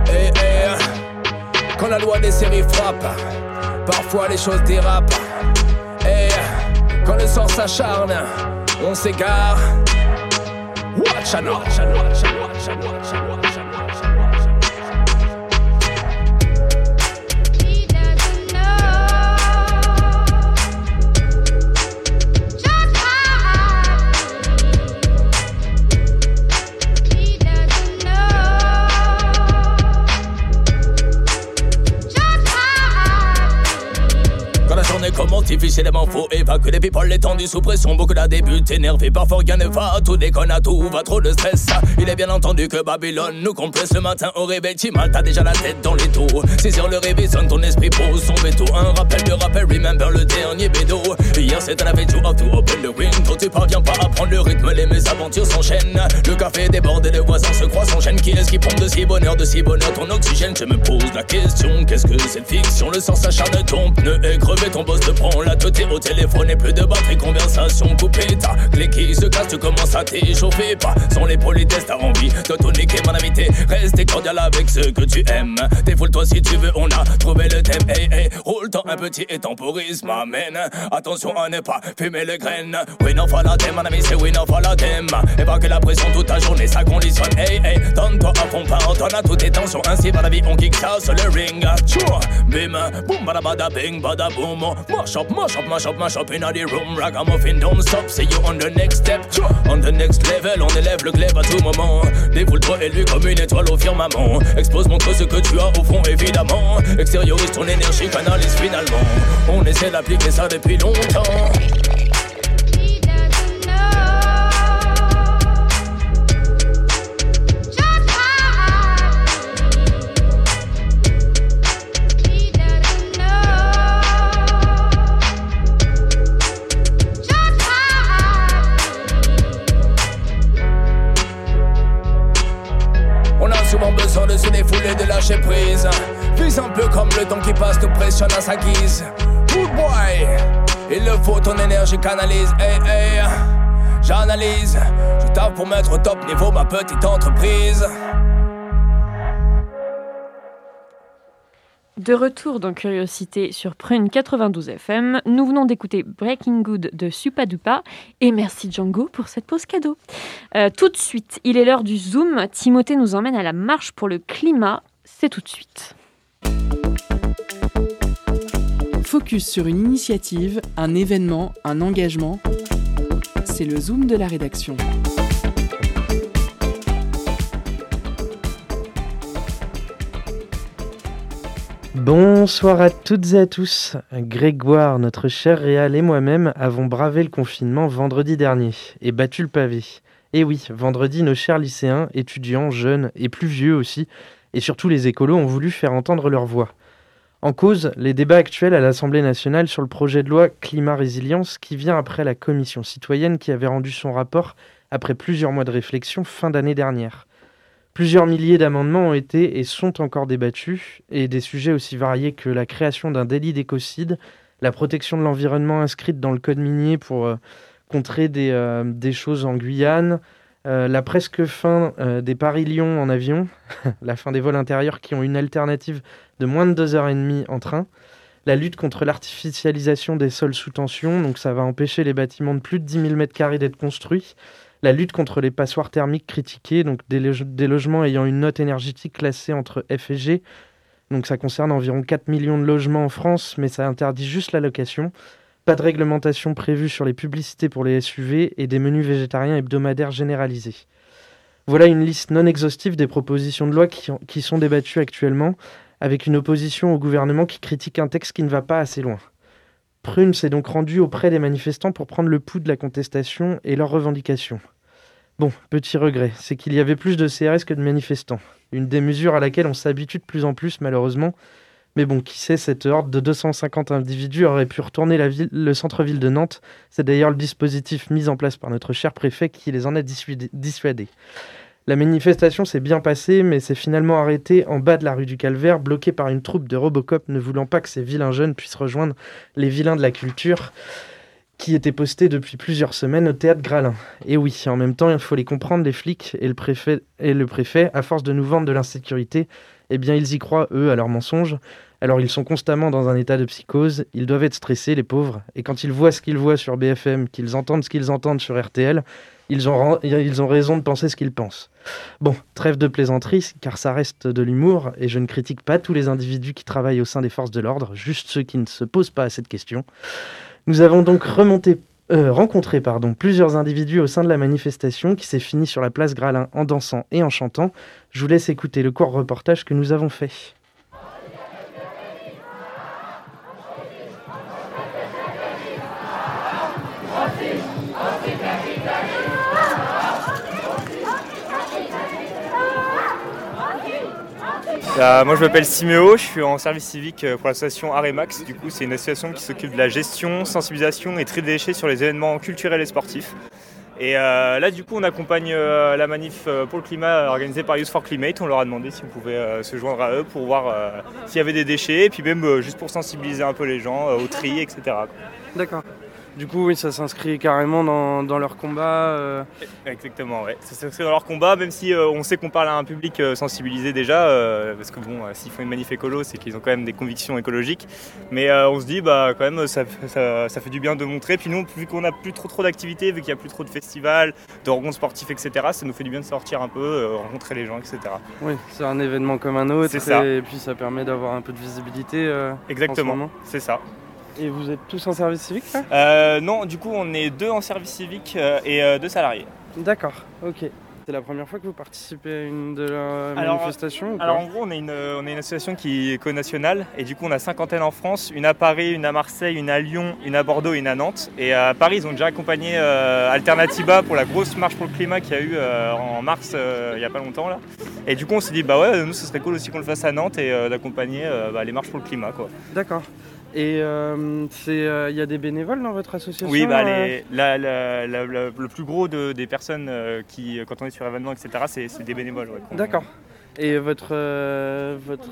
Speaker 9: Hey, hey, quand la loi des séries frappe, parfois les choses dérapent. Hey, quand le sort s'acharne, on s'égare. Watch out, watch out, watch out, watch out, watch out, difficilement faut évacuer les people, les sous pression, beaucoup la début énervé, parfois rien ne va, tout déconne à tout, va trop de stress. Ah, il est bien entendu que Babylone nous compresse le matin au réveil, Timal, t'as déjà la tête dans les tours. Saisir le réveil sonne, ton esprit pose son veto. Un rappel de rappel, remember le dernier bédo. Hier c'était la veille, tu have to open the window, tu parviens pas à prendre le rythme, les mésaventures s'enchaînent. Le café déborde et les voisins se croisent en chaîne. Qui est-ce qui pompe de si bonheur, de si bonheur ton oxygène? Je me pose la question, qu'est-ce que cette fiction? Le sens acharne ton pneu est crevé, ton boss te prend la tête au téléphone et plus de batterie, conversation coupée. Ta clé qui se casse, tu commences à t'échauffer. Pas sans les politesses, t'as envie de tout niquer, mon amitié. Restez cordial avec ceux que tu aimes. Défoule-toi si tu veux, on a trouvé le thème. Hey, hey, roule-toi un petit et temporise, m'amène. Attention à ne pas fumer les graines. Oui, non, la thème, mon ami, c'est oui, non, la thème. Et pas que la pression toute ta journée, ça conditionne. Hey, hey, donne-toi à fond, donne à toutes tes tensions. Ainsi, va la vie, on kick ça le ring. Tchou, bim, boum, bada bing, bada boom. Mash up, mash up, mash up, mash up in the room. Ragamuffin, don't stop, see you on the next step. On the next level, on élève le glaive à tout moment. Défoule-toi élu comme une étoile au firmament. Expose, montre ce que tu as au fond, évidemment. Extériorise ton énergie, canalise finalement. On essaie d'appliquer ça depuis longtemps. Petite entreprise.
Speaker 2: De retour dans Curiosité sur Prune 92 FM, nous venons d'écouter Breaking Good de Supadupa et merci Django pour cette pause cadeau. Euh, tout de suite, il est l'heure du Zoom. Timothée nous emmène à la marche pour le climat c'est tout de suite.
Speaker 1: Focus sur une initiative, un événement, un engagement. C'est le zoom de la rédaction.
Speaker 6: Bonsoir à toutes et à tous. Grégoire, notre cher Réal et moi-même avons bravé le confinement vendredi dernier et battu le pavé. Et oui, vendredi, nos chers lycéens, étudiants, jeunes et plus vieux aussi, et surtout les écolos ont voulu faire entendre leur voix. En cause, les débats actuels à l'Assemblée nationale sur le projet de loi climat-résilience qui vient après la commission citoyenne qui avait rendu son rapport après plusieurs mois de réflexion fin d'année dernière. Plusieurs milliers d'amendements ont été et sont encore débattus, et des sujets aussi variés que la création d'un délit d'écocide, la protection de l'environnement inscrite dans le code minier pour euh, contrer des, euh, des choses en Guyane, euh, la presque fin des Paris-Lyon en avion, la fin des vols intérieurs qui ont une alternative de moins de 2h30 en train, la lutte contre l'artificialisation des sols sous tension, donc ça va empêcher les bâtiments de plus de 10 000 m2 d'être construits, la lutte contre les passoires thermiques critiquées, donc des, logements ayant une note énergétique classée entre F et G, donc ça concerne environ 4 millions de logements en France, mais ça interdit juste la location. Pas de réglementation prévue sur les publicités pour les SUV et des menus végétariens hebdomadaires généralisés. Voilà une liste non exhaustive des propositions de loi qui, sont débattues actuellement, avec une opposition au gouvernement qui critique un texte qui ne va pas assez loin. Prune s'est donc rendu auprès des manifestants pour prendre le pouls de la contestation et leurs revendications. Bon, petit regret, c'est qu'il y avait plus de CRS que de manifestants. Une des mesures à laquelle on s'habitue de plus en plus, malheureusement, mais bon, qui sait, cette horde de 250 individus aurait pu retourner le centre-ville de Nantes. C'est d'ailleurs le dispositif mis en place par notre cher préfet qui les en a dissuadés. La manifestation s'est bien passée, mais s'est finalement arrêtée en bas de la rue du Calvaire, bloquée par une troupe de Robocop ne voulant pas que ces vilains jeunes puissent rejoindre les vilains de la culture qui étaient postés depuis plusieurs semaines au théâtre Gralin. Et oui, en même temps, il faut les comprendre, les flics et le préfet, à force de nous vendre de l'insécurité, eh bien ils y croient, eux, à leurs mensonges. Alors ils sont constamment dans un état de psychose, ils doivent être stressés, les pauvres, et quand ils voient ce qu'ils voient sur BFM, qu'ils entendent ce qu'ils entendent sur RTL, ils ont, ils ont raison de penser ce qu'ils pensent. Bon, trêve de plaisanterie, car ça reste de l'humour, et je ne critique pas tous les individus qui travaillent au sein des forces de l'ordre, juste ceux qui ne se posent pas à cette question. Nous avons donc euh, rencontré plusieurs individus au sein de la manifestation qui s'est finie sur la place Gralin en dansant et en chantant. Je vous laisse écouter le court reportage que nous avons fait.
Speaker 10: Bah, moi je m'appelle Siméo, je suis en service civique euh, pour l'association Aremax. Du coup c'est une association qui s'occupe de la gestion, sensibilisation et tri des déchets sur les événements culturels et sportifs. Et euh, là du coup on accompagne euh, la manif pour le climat organisée par Youth for Climate. On leur a demandé si on pouvait se joindre à eux pour voir s'il y avait des déchets et puis même juste pour sensibiliser un peu les gens au tri, etc.
Speaker 11: D'accord. Du coup, oui, ça s'inscrit carrément dans, leur combat. Euh.
Speaker 10: Exactement, ouais. Ça s'inscrit dans leur combat, même si euh, on sait qu'on parle à un public euh, sensibilisé déjà, parce que bon, s'ils font une manif écolo, c'est qu'ils ont quand même des convictions écologiques. Mais on se dit, bah, quand même, ça, fait du bien de montrer. Puis nous, vu qu'on n'a plus trop trop d'activités, vu qu'il n'y a plus trop de festivals, de rencontres sportives, etc., ça nous fait du bien de sortir un peu, rencontrer les gens, etc.
Speaker 11: Oui, c'est un événement comme un autre. Et puis ça permet d'avoir un peu de visibilité.
Speaker 10: Exactement, c'est ça.
Speaker 11: Et vous êtes tous en service civique là
Speaker 10: euh, Non, du coup on est deux en service civique euh, et euh, deux salariés.
Speaker 11: D'accord, ok. C'est la première fois que vous participez à une de la manifestation
Speaker 10: Alors en gros on est, une, on est une association qui est co-nationale et du coup on a cinquantaine en France, une à Paris, une à Marseille, une à Lyon, une à Bordeaux et une à Nantes. Et à Paris ils ont déjà accompagné Alternativa pour la grosse marche pour le climat qu'il y a eu en mars il n'y a pas longtemps là. Et du coup on s'est dit bah ouais nous ce serait cool aussi qu'on le fasse à Nantes et d'accompagner bah, les marches pour le climat quoi.
Speaker 11: D'accord. Et euh, euh, il y a des bénévoles dans votre association
Speaker 10: Oui, bah, euh le plus gros des personnes qui, quand on est sur événement, etc., c'est des bénévoles.
Speaker 11: D'accord. Et votre, votre,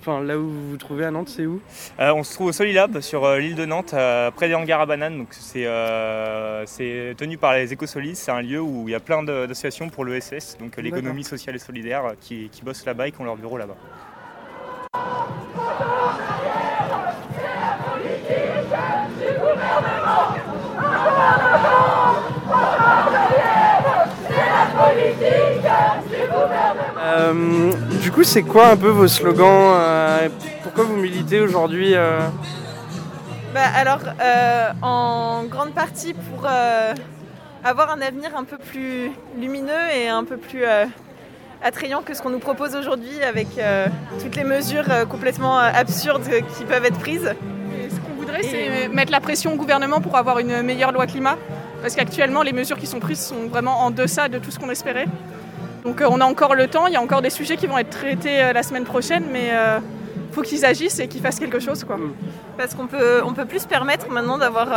Speaker 11: enfin, là où vous vous trouvez à Nantes, c'est où?
Speaker 10: On se trouve au Solilab sur l'île de Nantes, près des hangars à bananes. Donc c'est tenu par les Écosolis. C'est un lieu où il y a plein d'associations pour l'ESS, donc l'économie sociale et solidaire, qui, qui bossent là-bas et qui ont leur bureau là-bas.
Speaker 11: Euh, du coup, c'est quoi un peu vos slogans euh, Pourquoi vous militez aujourd'hui euh
Speaker 12: bah, Alors, en grande partie pour avoir un avenir un peu plus lumineux et un peu plus attrayant que ce qu'on nous propose aujourd'hui avec toutes les mesures complètement absurdes qui peuvent être prises.
Speaker 13: ce qu'on voudrait, c'est mettre la pression au gouvernement pour avoir une meilleure loi climat. Parce qu'actuellement, les mesures qui sont prises sont vraiment en deçà de tout ce qu'on espérait. Donc euh, on a encore le temps, il y a encore des sujets qui vont être traités euh, la semaine prochaine, mais il euh, faut qu'ils agissent et qu'ils fassent quelque chose. Quoi. Mm.
Speaker 12: Parce qu'on peut, on peut plus se permettre maintenant d'avoir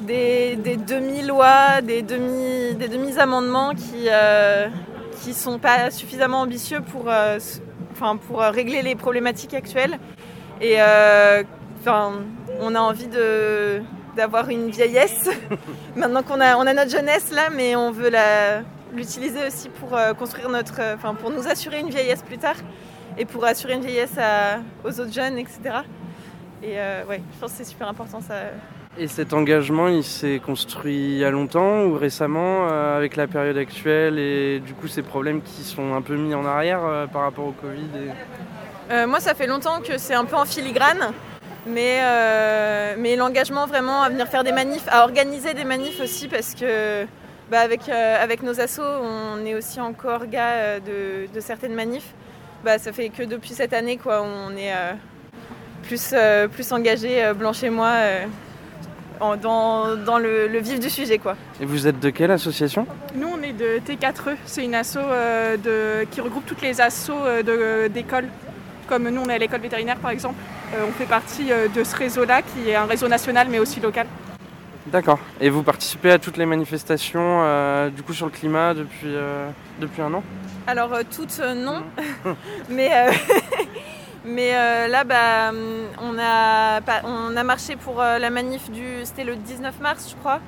Speaker 12: des, demi-lois, des, demi, des demi-amendements qui qui sont pas suffisamment ambitieux pour, enfin, pour régler les problématiques actuelles. Et enfin, on a envie de, d'avoir une vieillesse. Maintenant qu'on a, on a notre jeunesse là, mais on veut la, l'utiliser aussi pour euh, construire notre, euh, enfin pour nous assurer une vieillesse plus tard et pour assurer une vieillesse aux autres jeunes, etc. Et euh, ouais, je pense que c'est super important ça.
Speaker 11: Et cet engagement, il s'est construit il y a longtemps ou récemment avec la période actuelle et du coup ces problèmes qui sont un peu mis en arrière par rapport au Covid
Speaker 12: Moi, ça fait longtemps que c'est un peu en filigrane. Mais, mais l'engagement vraiment à venir faire des manifs, à organiser des manifs aussi parce que bah, avec, euh, avec nos assos, on est aussi encore gars euh, de, certaines manifs. Bah, ça fait que depuis cette année, quoi, on est euh, plus, plus engagé, Blanche et moi, dans, dans le, vif du sujet. Quoi.
Speaker 11: Et vous êtes de quelle association?
Speaker 13: Nous, on est de T4E. C'est une asso de, qui regroupe toutes les assos d'écoles. Comme nous, on est à l'école vétérinaire, par exemple. on fait partie de ce réseau-là, qui est un réseau national, mais aussi local.
Speaker 11: D'accord. Et vous participez à toutes les manifestations euh, du coup sur le climat depuis, euh, depuis un an?
Speaker 12: Alors euh, toutes non. mais mais là bah, on, a, on a marché pour la manif du. C'était le 19 mars je crois.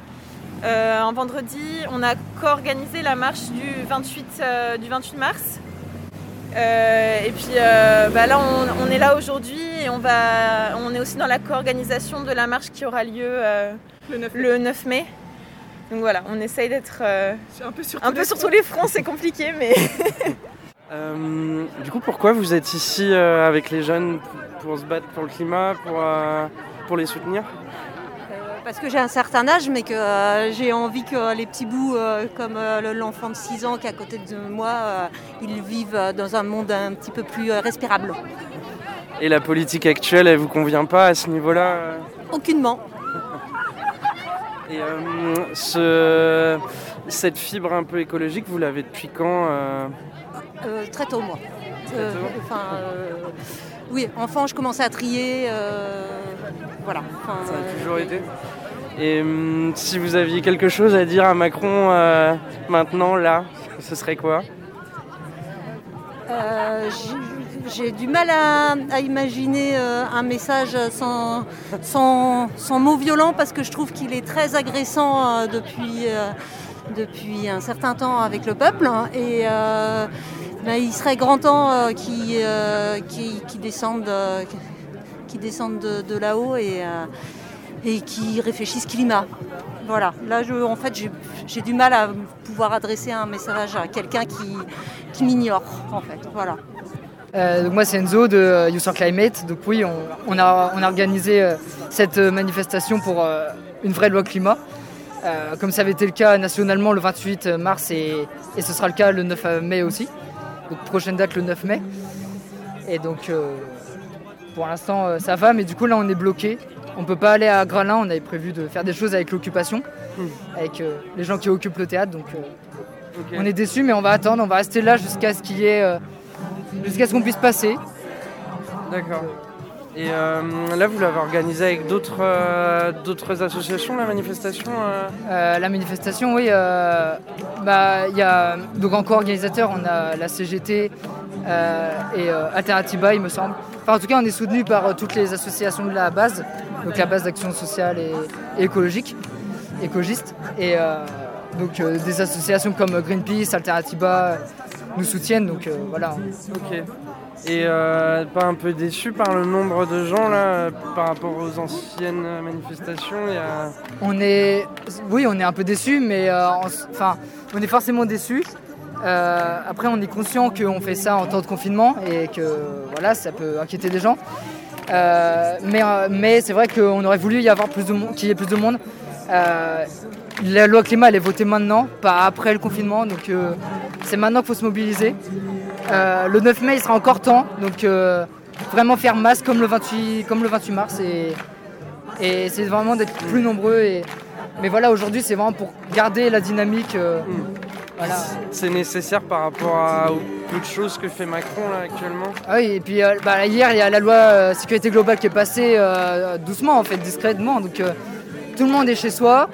Speaker 12: un vendredi, on a co-organisé la marche du 28, du 28 mars. Et puis bah, là on, on, est là aujourd'hui et on, va, on est aussi dans la co-organisation de la marche qui aura lieu le 9 mai. Donc voilà, on essaye d'être euh, un peu sur, tous, les fronts, c'est compliqué, mais.
Speaker 11: Euh, du coup, pourquoi vous êtes ici euh, avec les jeunes pour, se battre pour le climat, pour, pour les soutenir?
Speaker 14: Parce que j'ai un certain âge, mais que j'ai envie que les petits bouts, comme l'enfant de 6 ans qui est à côté de moi, ils vivent dans un monde un petit peu plus respirable.
Speaker 11: Et la politique actuelle, elle vous convient pas à ce niveau-là
Speaker 14: Aucunement.
Speaker 11: Et euh, ce, cette fibre un peu écologique, vous l'avez depuis quand
Speaker 14: euh? Très tôt, moi. enfin, oui, enfant, je commençais à trier. voilà.
Speaker 11: Ça a toujours été et hum, si vous aviez quelque chose à dire à Macron maintenant, là, ce serait quoi?
Speaker 14: J'ai du mal à, imaginer euh, un message sans, sans, mots violents parce que je trouve qu'il est très agressant euh, depuis, euh, depuis un certain temps avec le peuple. Et il serait grand temps qu'il qui descende, qui descende de, là-haut et, et qui réfléchisse climat. Voilà, là en fait j'ai du mal à pouvoir adresser un message à quelqu'un qui, m'ignore en fait. Voilà.
Speaker 15: Euh, donc moi c'est Enzo de euh, Youth Climate. Donc oui, on, a, organisé euh, cette manifestation pour une vraie loi climat. comme ça avait été le cas nationalement le 28 mars et, ce sera le cas le 9 mai aussi. Donc prochaine date le 9 mai. Et donc pour l'instant ça va, mais du coup là on est bloqué. On peut pas aller à Gralin, on avait prévu de faire des choses avec l'occupation, hmm. avec les gens qui occupent le théâtre. Donc on est déçus, mais on va attendre, on va rester là jusqu'à ce qu'il y ait jusqu'à ce qu'on puisse passer.
Speaker 11: D'accord. Et euh, là, vous l'avez organisé avec d'autres euh, d'autres associations, la manifestation
Speaker 15: euh? La manifestation, oui. bah, y a, donc en co-organisateur, on a la CGT et Alternativa, il me semble. Enfin, en tout cas, on est soutenu par toutes les associations de la base, donc la base d'action sociale et, écologique, écologiste. Et donc des associations comme Greenpeace, Alternativa, nous soutiennent. Donc voilà.
Speaker 11: Ok. Et euh, pas un peu déçu par le nombre de gens là par rapport aux anciennes manifestations
Speaker 15: On est, oui, on est un peu déçu, mais euh, enfin, on est forcément déçu. après, on est conscient qu'on fait ça en temps de confinement et que voilà, ça peut inquiéter des gens. mais mais c'est vrai qu'on aurait voulu y avoir plus de monde, qu'il y ait plus de monde. la loi climat elle est votée maintenant, pas après le confinement, donc c'est maintenant qu'il faut se mobiliser. Euh, le 9 mai, il sera encore temps, donc euh, vraiment faire masse comme le 28, comme le 28 mars. Et, et c'est vraiment d'être plus nombreux. Et, mais voilà, aujourd'hui, c'est vraiment pour garder la dynamique. Euh,
Speaker 11: mm. C'est nécessaire par rapport à peu de choses que fait Macron là, actuellement.
Speaker 15: Ah oui, et puis bah, hier, il y a la loi sécurité globale qui est passée doucement, en fait, discrètement. Donc tout le monde est chez soi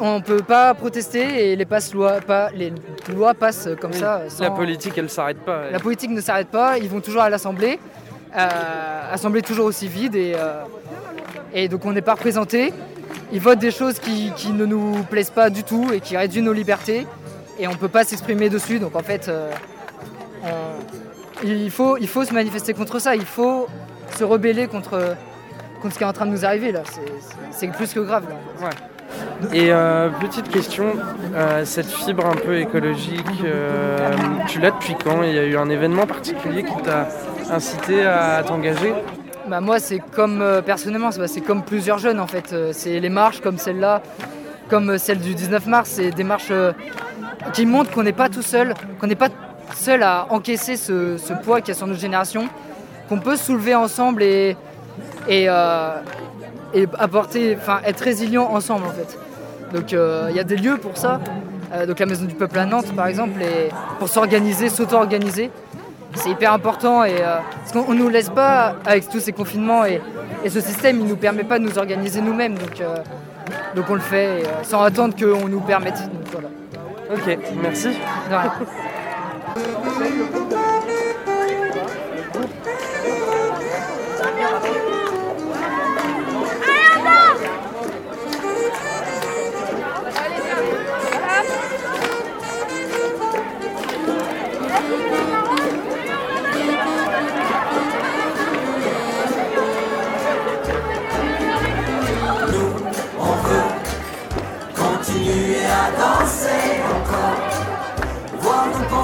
Speaker 15: on ne peut pas protester et les, lois, pas, les lois passent comme ça.
Speaker 11: La politique, elle ne s'arrête pas.
Speaker 15: La politique ne s'arrête pas, ils vont toujours à l'Assemblée, euh, Assemblée toujours aussi vide et, euh, et donc on n'est pas représenté. Ils votent des choses qui, ne nous plaisent pas du tout et qui réduisent nos libertés et on ne peut pas s'exprimer dessus. Donc en fait, euh, il, faut, il faut se manifester contre ça, il faut se rebeller contre, contre ce qui est en train de nous arriver là. C'est plus que grave. Là.
Speaker 11: Et euh, petite question, euh, cette fibre un peu écologique, euh, tu l'as depuis quand? Il y a eu un événement particulier qui t'a incité à t'engager?
Speaker 15: Bah moi c'est comme personnellement c'est comme plusieurs jeunes en fait. C'est les marches comme celle-là comme celle du 19 mars. C'est des marches qui montrent qu'on n'est pas tout seul qu'on n'est pas seul à encaisser ce, poids qu'il y a sur notre génération qu'on peut soulever ensemble et, et, et apporter, enfin être résilient ensemble en fait. Donc euh, il y a des lieux pour ça. Euh, donc la Maison du Peuple à Nantes par exemple, et pour s'organiser, s'auto-organiser. C'est hyper important et euh, parce qu'on ne nous laisse pas avec tous ces confinements et, ce système il ne nous permet pas de nous organiser nous-mêmes. Donc, donc on le fait sans attendre qu'on nous permette.
Speaker 11: Ok, merci.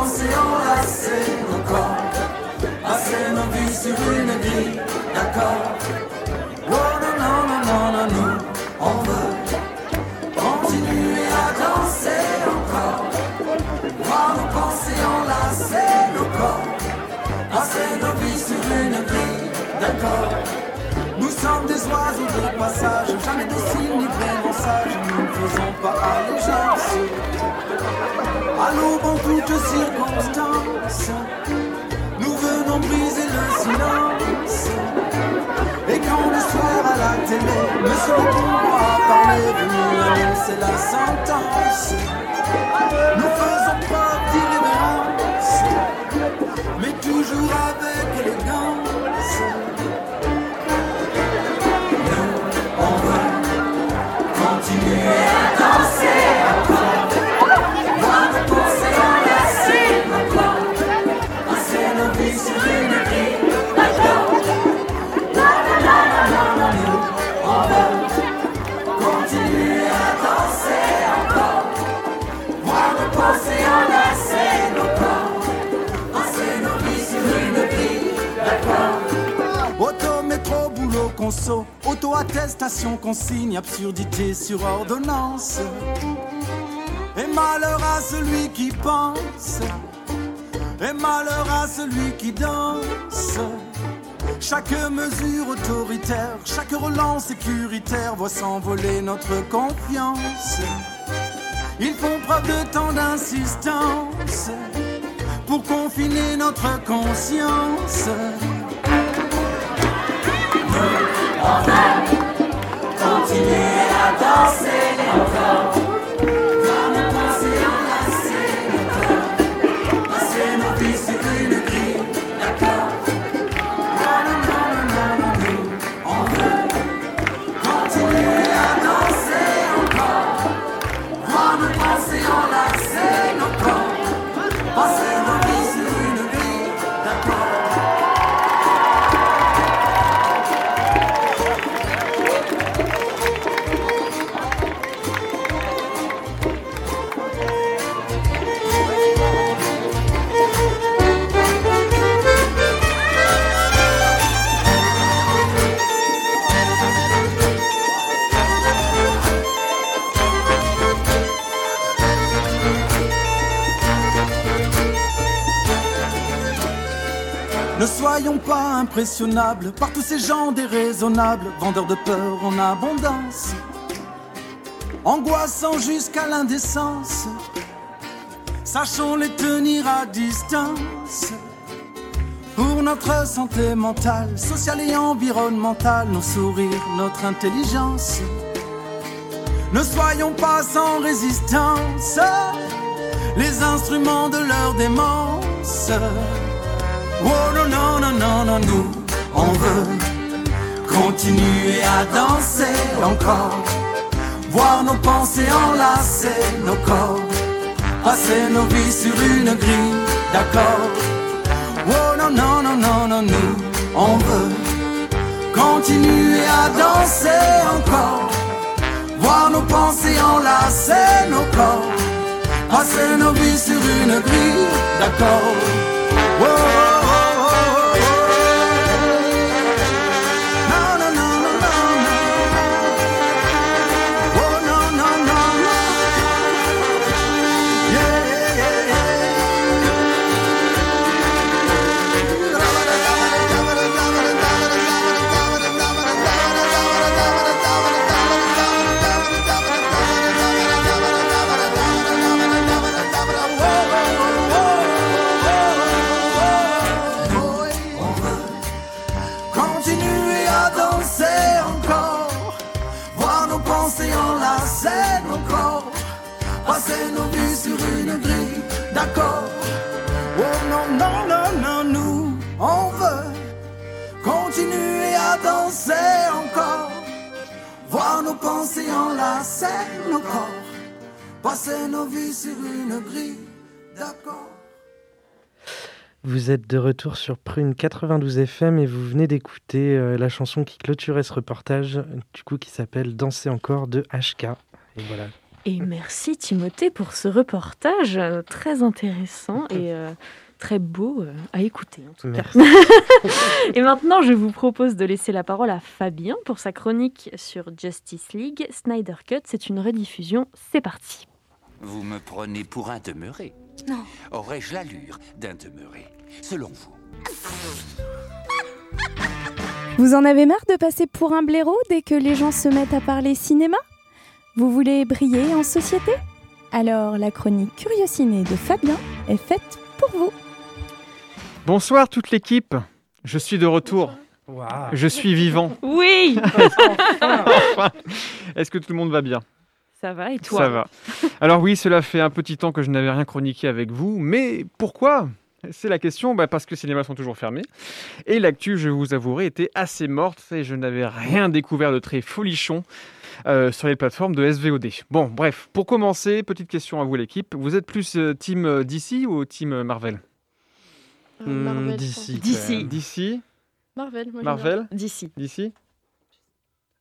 Speaker 16: danser, enlacer nos corps, passer nos vies sur une grille d'accord. Oh non, non, non, non, non, on veut continuer à danser encore, voir nos pensées enlacer nos corps, passer nos vies sur une grille d'accord. Nous sommes des oiseaux de passage, jamais dociles ni vraiment sages, nous ne faisons pas à. À l'aube en toutes circonstances, nous venons briser le silence. Et quand le soir à la télé, Monsieur le pouvoir parler, venir annoncer la sentence, nous faisons preuve d'irrévérence, mais toujours avec élégance. Auto-attestation, consigne, absurdité sur ordonnance. Et malheur à celui qui pense, et malheur à celui qui danse. Chaque mesure autoritaire, chaque relance sécuritaire voit s'envoler notre confiance. Ils font preuve de tant d'insistance pour confiner notre conscience. Continuer à danser encore. Par tous ces gens déraisonnables, vendeurs de peur en abondance, angoissants jusqu'à l'indécence. Sachons les tenir à distance. Pour notre santé mentale, sociale et environnementale, nos sourires, notre intelligence. Ne soyons pas sans résistance, les instruments de leur démence. Oh non, non, non, non, non, nous, on veut continuer à danser encore, voir nos pensées enlacer nos corps, passer nos vies sur une grille d'accord. Oh non, non, non, non, non, nous, on veut continuer à danser encore, voir nos pensées enlacer nos corps, passer nos vies sur une grille d'accord. Oh, oh, oh.
Speaker 6: De retour sur Prune 92 FM et vous venez d'écouter euh, la chanson qui clôturait ce reportage, du coup qui s'appelle Danser encore de HK. Et voilà.
Speaker 2: Et merci Timothée pour ce reportage euh, très intéressant et euh, très beau à écouter. En tout cas. et maintenant, je vous propose de laisser la parole à Fabien pour sa chronique sur Justice League. Snyder Cut, c'est une rediffusion. C'est parti.
Speaker 17: Vous me prenez pour un demeuré
Speaker 18: Non.
Speaker 17: Aurais-je l'allure d'un demeuré? Selon vous
Speaker 18: Vous en avez marre de passer pour un blaireau dès que les gens se mettent à parler cinéma? Vous voulez briller en société? Alors la chronique Curiosiné de Fabien est faite pour vous.
Speaker 19: Bonsoir toute l'équipe, je suis de retour. Je suis vivant.
Speaker 2: Oui
Speaker 19: Enfin. Est-ce que tout le monde va bien?
Speaker 2: Ça va et toi?
Speaker 19: Ça va. Alors oui, cela fait un petit temps que je n'avais rien chroniqué avec vous, mais pourquoi? C'est la question, bah, parce que les cinémas sont toujours fermés. Et l'actu, je vous avouerai, était assez morte et je n'avais rien découvert de très folichon euh, sur les plateformes de SVOD. Bon, bref, pour commencer, petite question à vous l'équipe. Vous êtes plus euh, team euh, DC ou team Marvel?
Speaker 4: Marvel.
Speaker 19: DC.
Speaker 2: DC.
Speaker 19: DC
Speaker 4: Marvel, moi,
Speaker 19: Marvel?
Speaker 2: D'ici.
Speaker 19: D'ici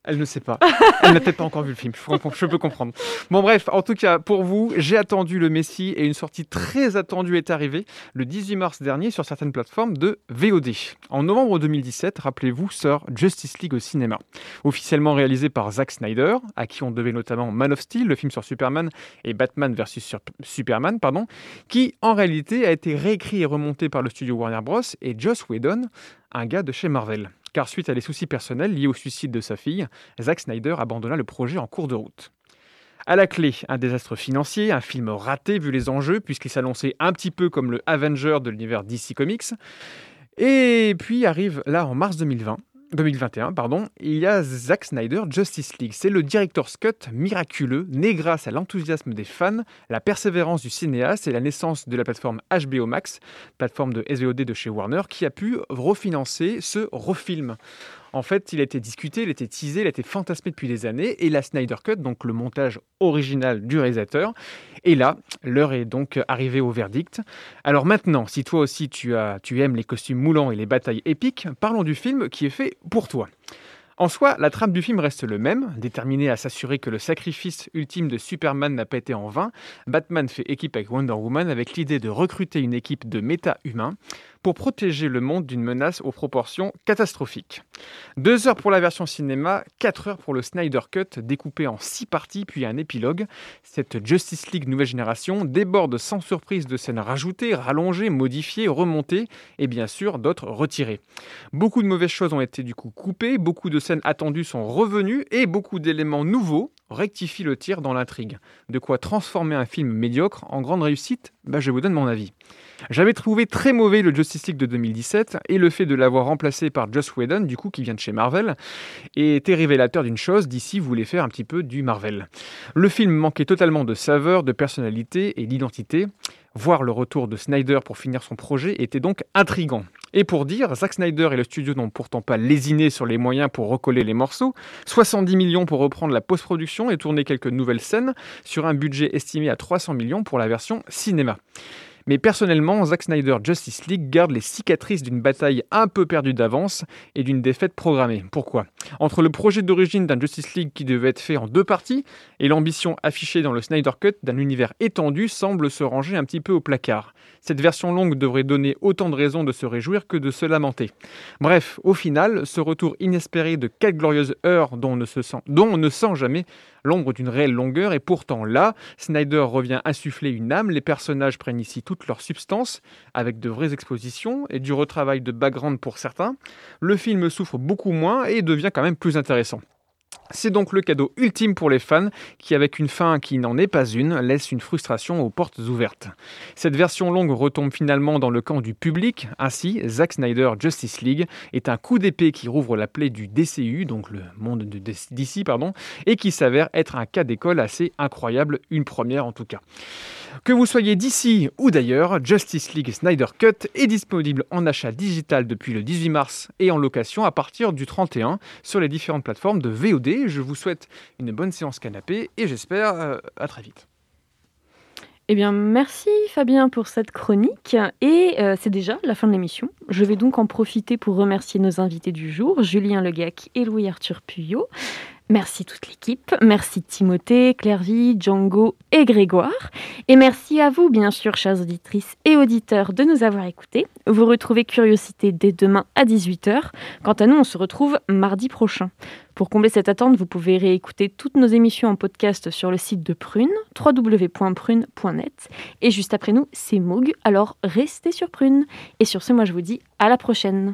Speaker 19: Elle ne sait pas. Elle n'a peut-être pas encore vu le film. Je, peux comprendre. Bon, bref, en tout cas, pour vous, j'ai attendu le Messi et une sortie très attendue est arrivée le 18 mars dernier sur certaines plateformes de VOD. En novembre 2017, rappelez-vous, sort Justice League au cinéma. Officiellement réalisé par Zack Snyder, à qui on devait notamment Man of Steel, le film sur Superman, et Batman vs sur- Superman, pardon, qui en réalité a été réécrit et remonté par le studio Warner Bros. et Joss Whedon, un gars de chez Marvel. Car suite à des soucis personnels liés au suicide de sa fille, Zack Snyder abandonna le projet en cours de route. À la clé, un désastre financier, un film raté vu les enjeux, puisqu'il s'annonçait un petit peu comme le Avenger de l'univers DC Comics. Et puis arrive là en mars 2020. 2021, pardon, il y a Zack Snyder Justice League. C'est le director's cut miraculeux, né grâce à l'enthousiasme des fans, la persévérance du cinéaste et la naissance de la plateforme HBO Max, plateforme de SVOD de chez Warner, qui a pu refinancer ce refilm. En fait, il a été discuté, il a été teasé, il a été fantasmé depuis des années, et la Snyder Cut, donc le montage original du réalisateur, et là, l'heure est donc arrivée au verdict. Alors maintenant, si toi aussi tu, aimes les costumes moulants et les batailles épiques, parlons du film qui est fait pour toi. En soi, la trame du film reste le même, déterminé à s'assurer que le sacrifice ultime de Superman n'a pas été en vain. Batman fait équipe avec Wonder Woman avec l'idée de recruter une équipe de méta-humains pour protéger le monde d'une menace aux proportions catastrophiques. Deux heures pour la version cinéma, quatre heures pour le Snyder Cut, découpé en six parties puis un épilogue. Cette Justice League nouvelle génération déborde sans surprise de scènes rajoutées, rallongées, modifiées, remontées et bien sûr d'autres retirées. Beaucoup de mauvaises choses ont été du coup coupées, beaucoup de scènes attendues sont revenues et beaucoup d'éléments nouveaux rectifient le tir dans l'intrigue. De quoi transformer un film médiocre en grande réussite? Bah, Je vous donne mon avis. J'avais trouvé très mauvais le Justice League de 2017 et le fait de l'avoir remplacé par Joss Whedon, du coup, qui vient de chez Marvel, était révélateur d'une chose, d'ici voulait faire un petit peu du Marvel. Le film manquait totalement de saveur, de personnalité et d'identité. Voir le retour de Snyder pour finir son projet était donc intrigant. Et pour dire, Zack Snyder et le studio n'ont pourtant pas lésiné sur les moyens pour recoller les morceaux, 70 millions pour reprendre la post-production et tourner quelques nouvelles scènes sur un budget estimé à 300 millions pour la version cinéma. Mais personnellement, Zack Snyder Justice League garde les cicatrices d'une bataille un peu perdue d'avance et d'une défaite programmée. Pourquoi? Entre le projet d'origine d'un Justice League qui devait être fait en deux parties et l'ambition affichée dans le Snyder Cut d'un univers étendu semble se ranger un petit peu au placard. Cette version longue devrait donner autant de raisons de se réjouir que de se lamenter. Bref, au final, ce retour inespéré de quatre glorieuses heures dont on ne, dont on ne sent jamais l'ombre d'une réelle longueur est pourtant là. Snyder revient insuffler une âme, les personnages prennent ici toute leur substance, avec de vraies expositions et du retravail de background pour certains. Le film souffre beaucoup moins et devient quand même plus intéressant. C'est donc le cadeau ultime pour les fans qui, avec une fin qui n'en est pas une, laisse une frustration aux portes ouvertes. Cette version longue retombe finalement dans le camp du public. Ainsi, Zack Snyder Justice League est un coup d'épée qui rouvre la plaie du DCU, donc le monde de pardon, et qui s'avère être un cas d'école assez incroyable, une première en tout cas. Que vous soyez d'ici ou d'ailleurs, Justice League Snyder Cut est disponible en achat digital depuis le 18 mars et en location à partir du 31 sur les différentes plateformes de VOD. Je vous souhaite une bonne séance canapé et j'espère euh, à très vite.
Speaker 2: Eh bien, merci Fabien pour cette chronique. Et euh, c'est déjà la fin de l'émission. Je vais donc en profiter pour remercier nos invités du jour, Julien Legac et Louis-Arthur Puyot. Merci toute l'équipe. Merci Timothée, Clairvy, Django et Grégoire. Et merci à vous, bien sûr, chères auditrices et auditeurs, de nous avoir écoutés. Vous retrouvez Curiosité dès demain à 18h. Quant à nous, on se retrouve mardi prochain. Pour combler cette attente, vous pouvez réécouter toutes nos émissions en podcast sur le site de Prune, www.prune.net. Et juste après nous, c'est Moog. Alors restez sur Prune. Et sur ce, moi je vous dis à la prochaine.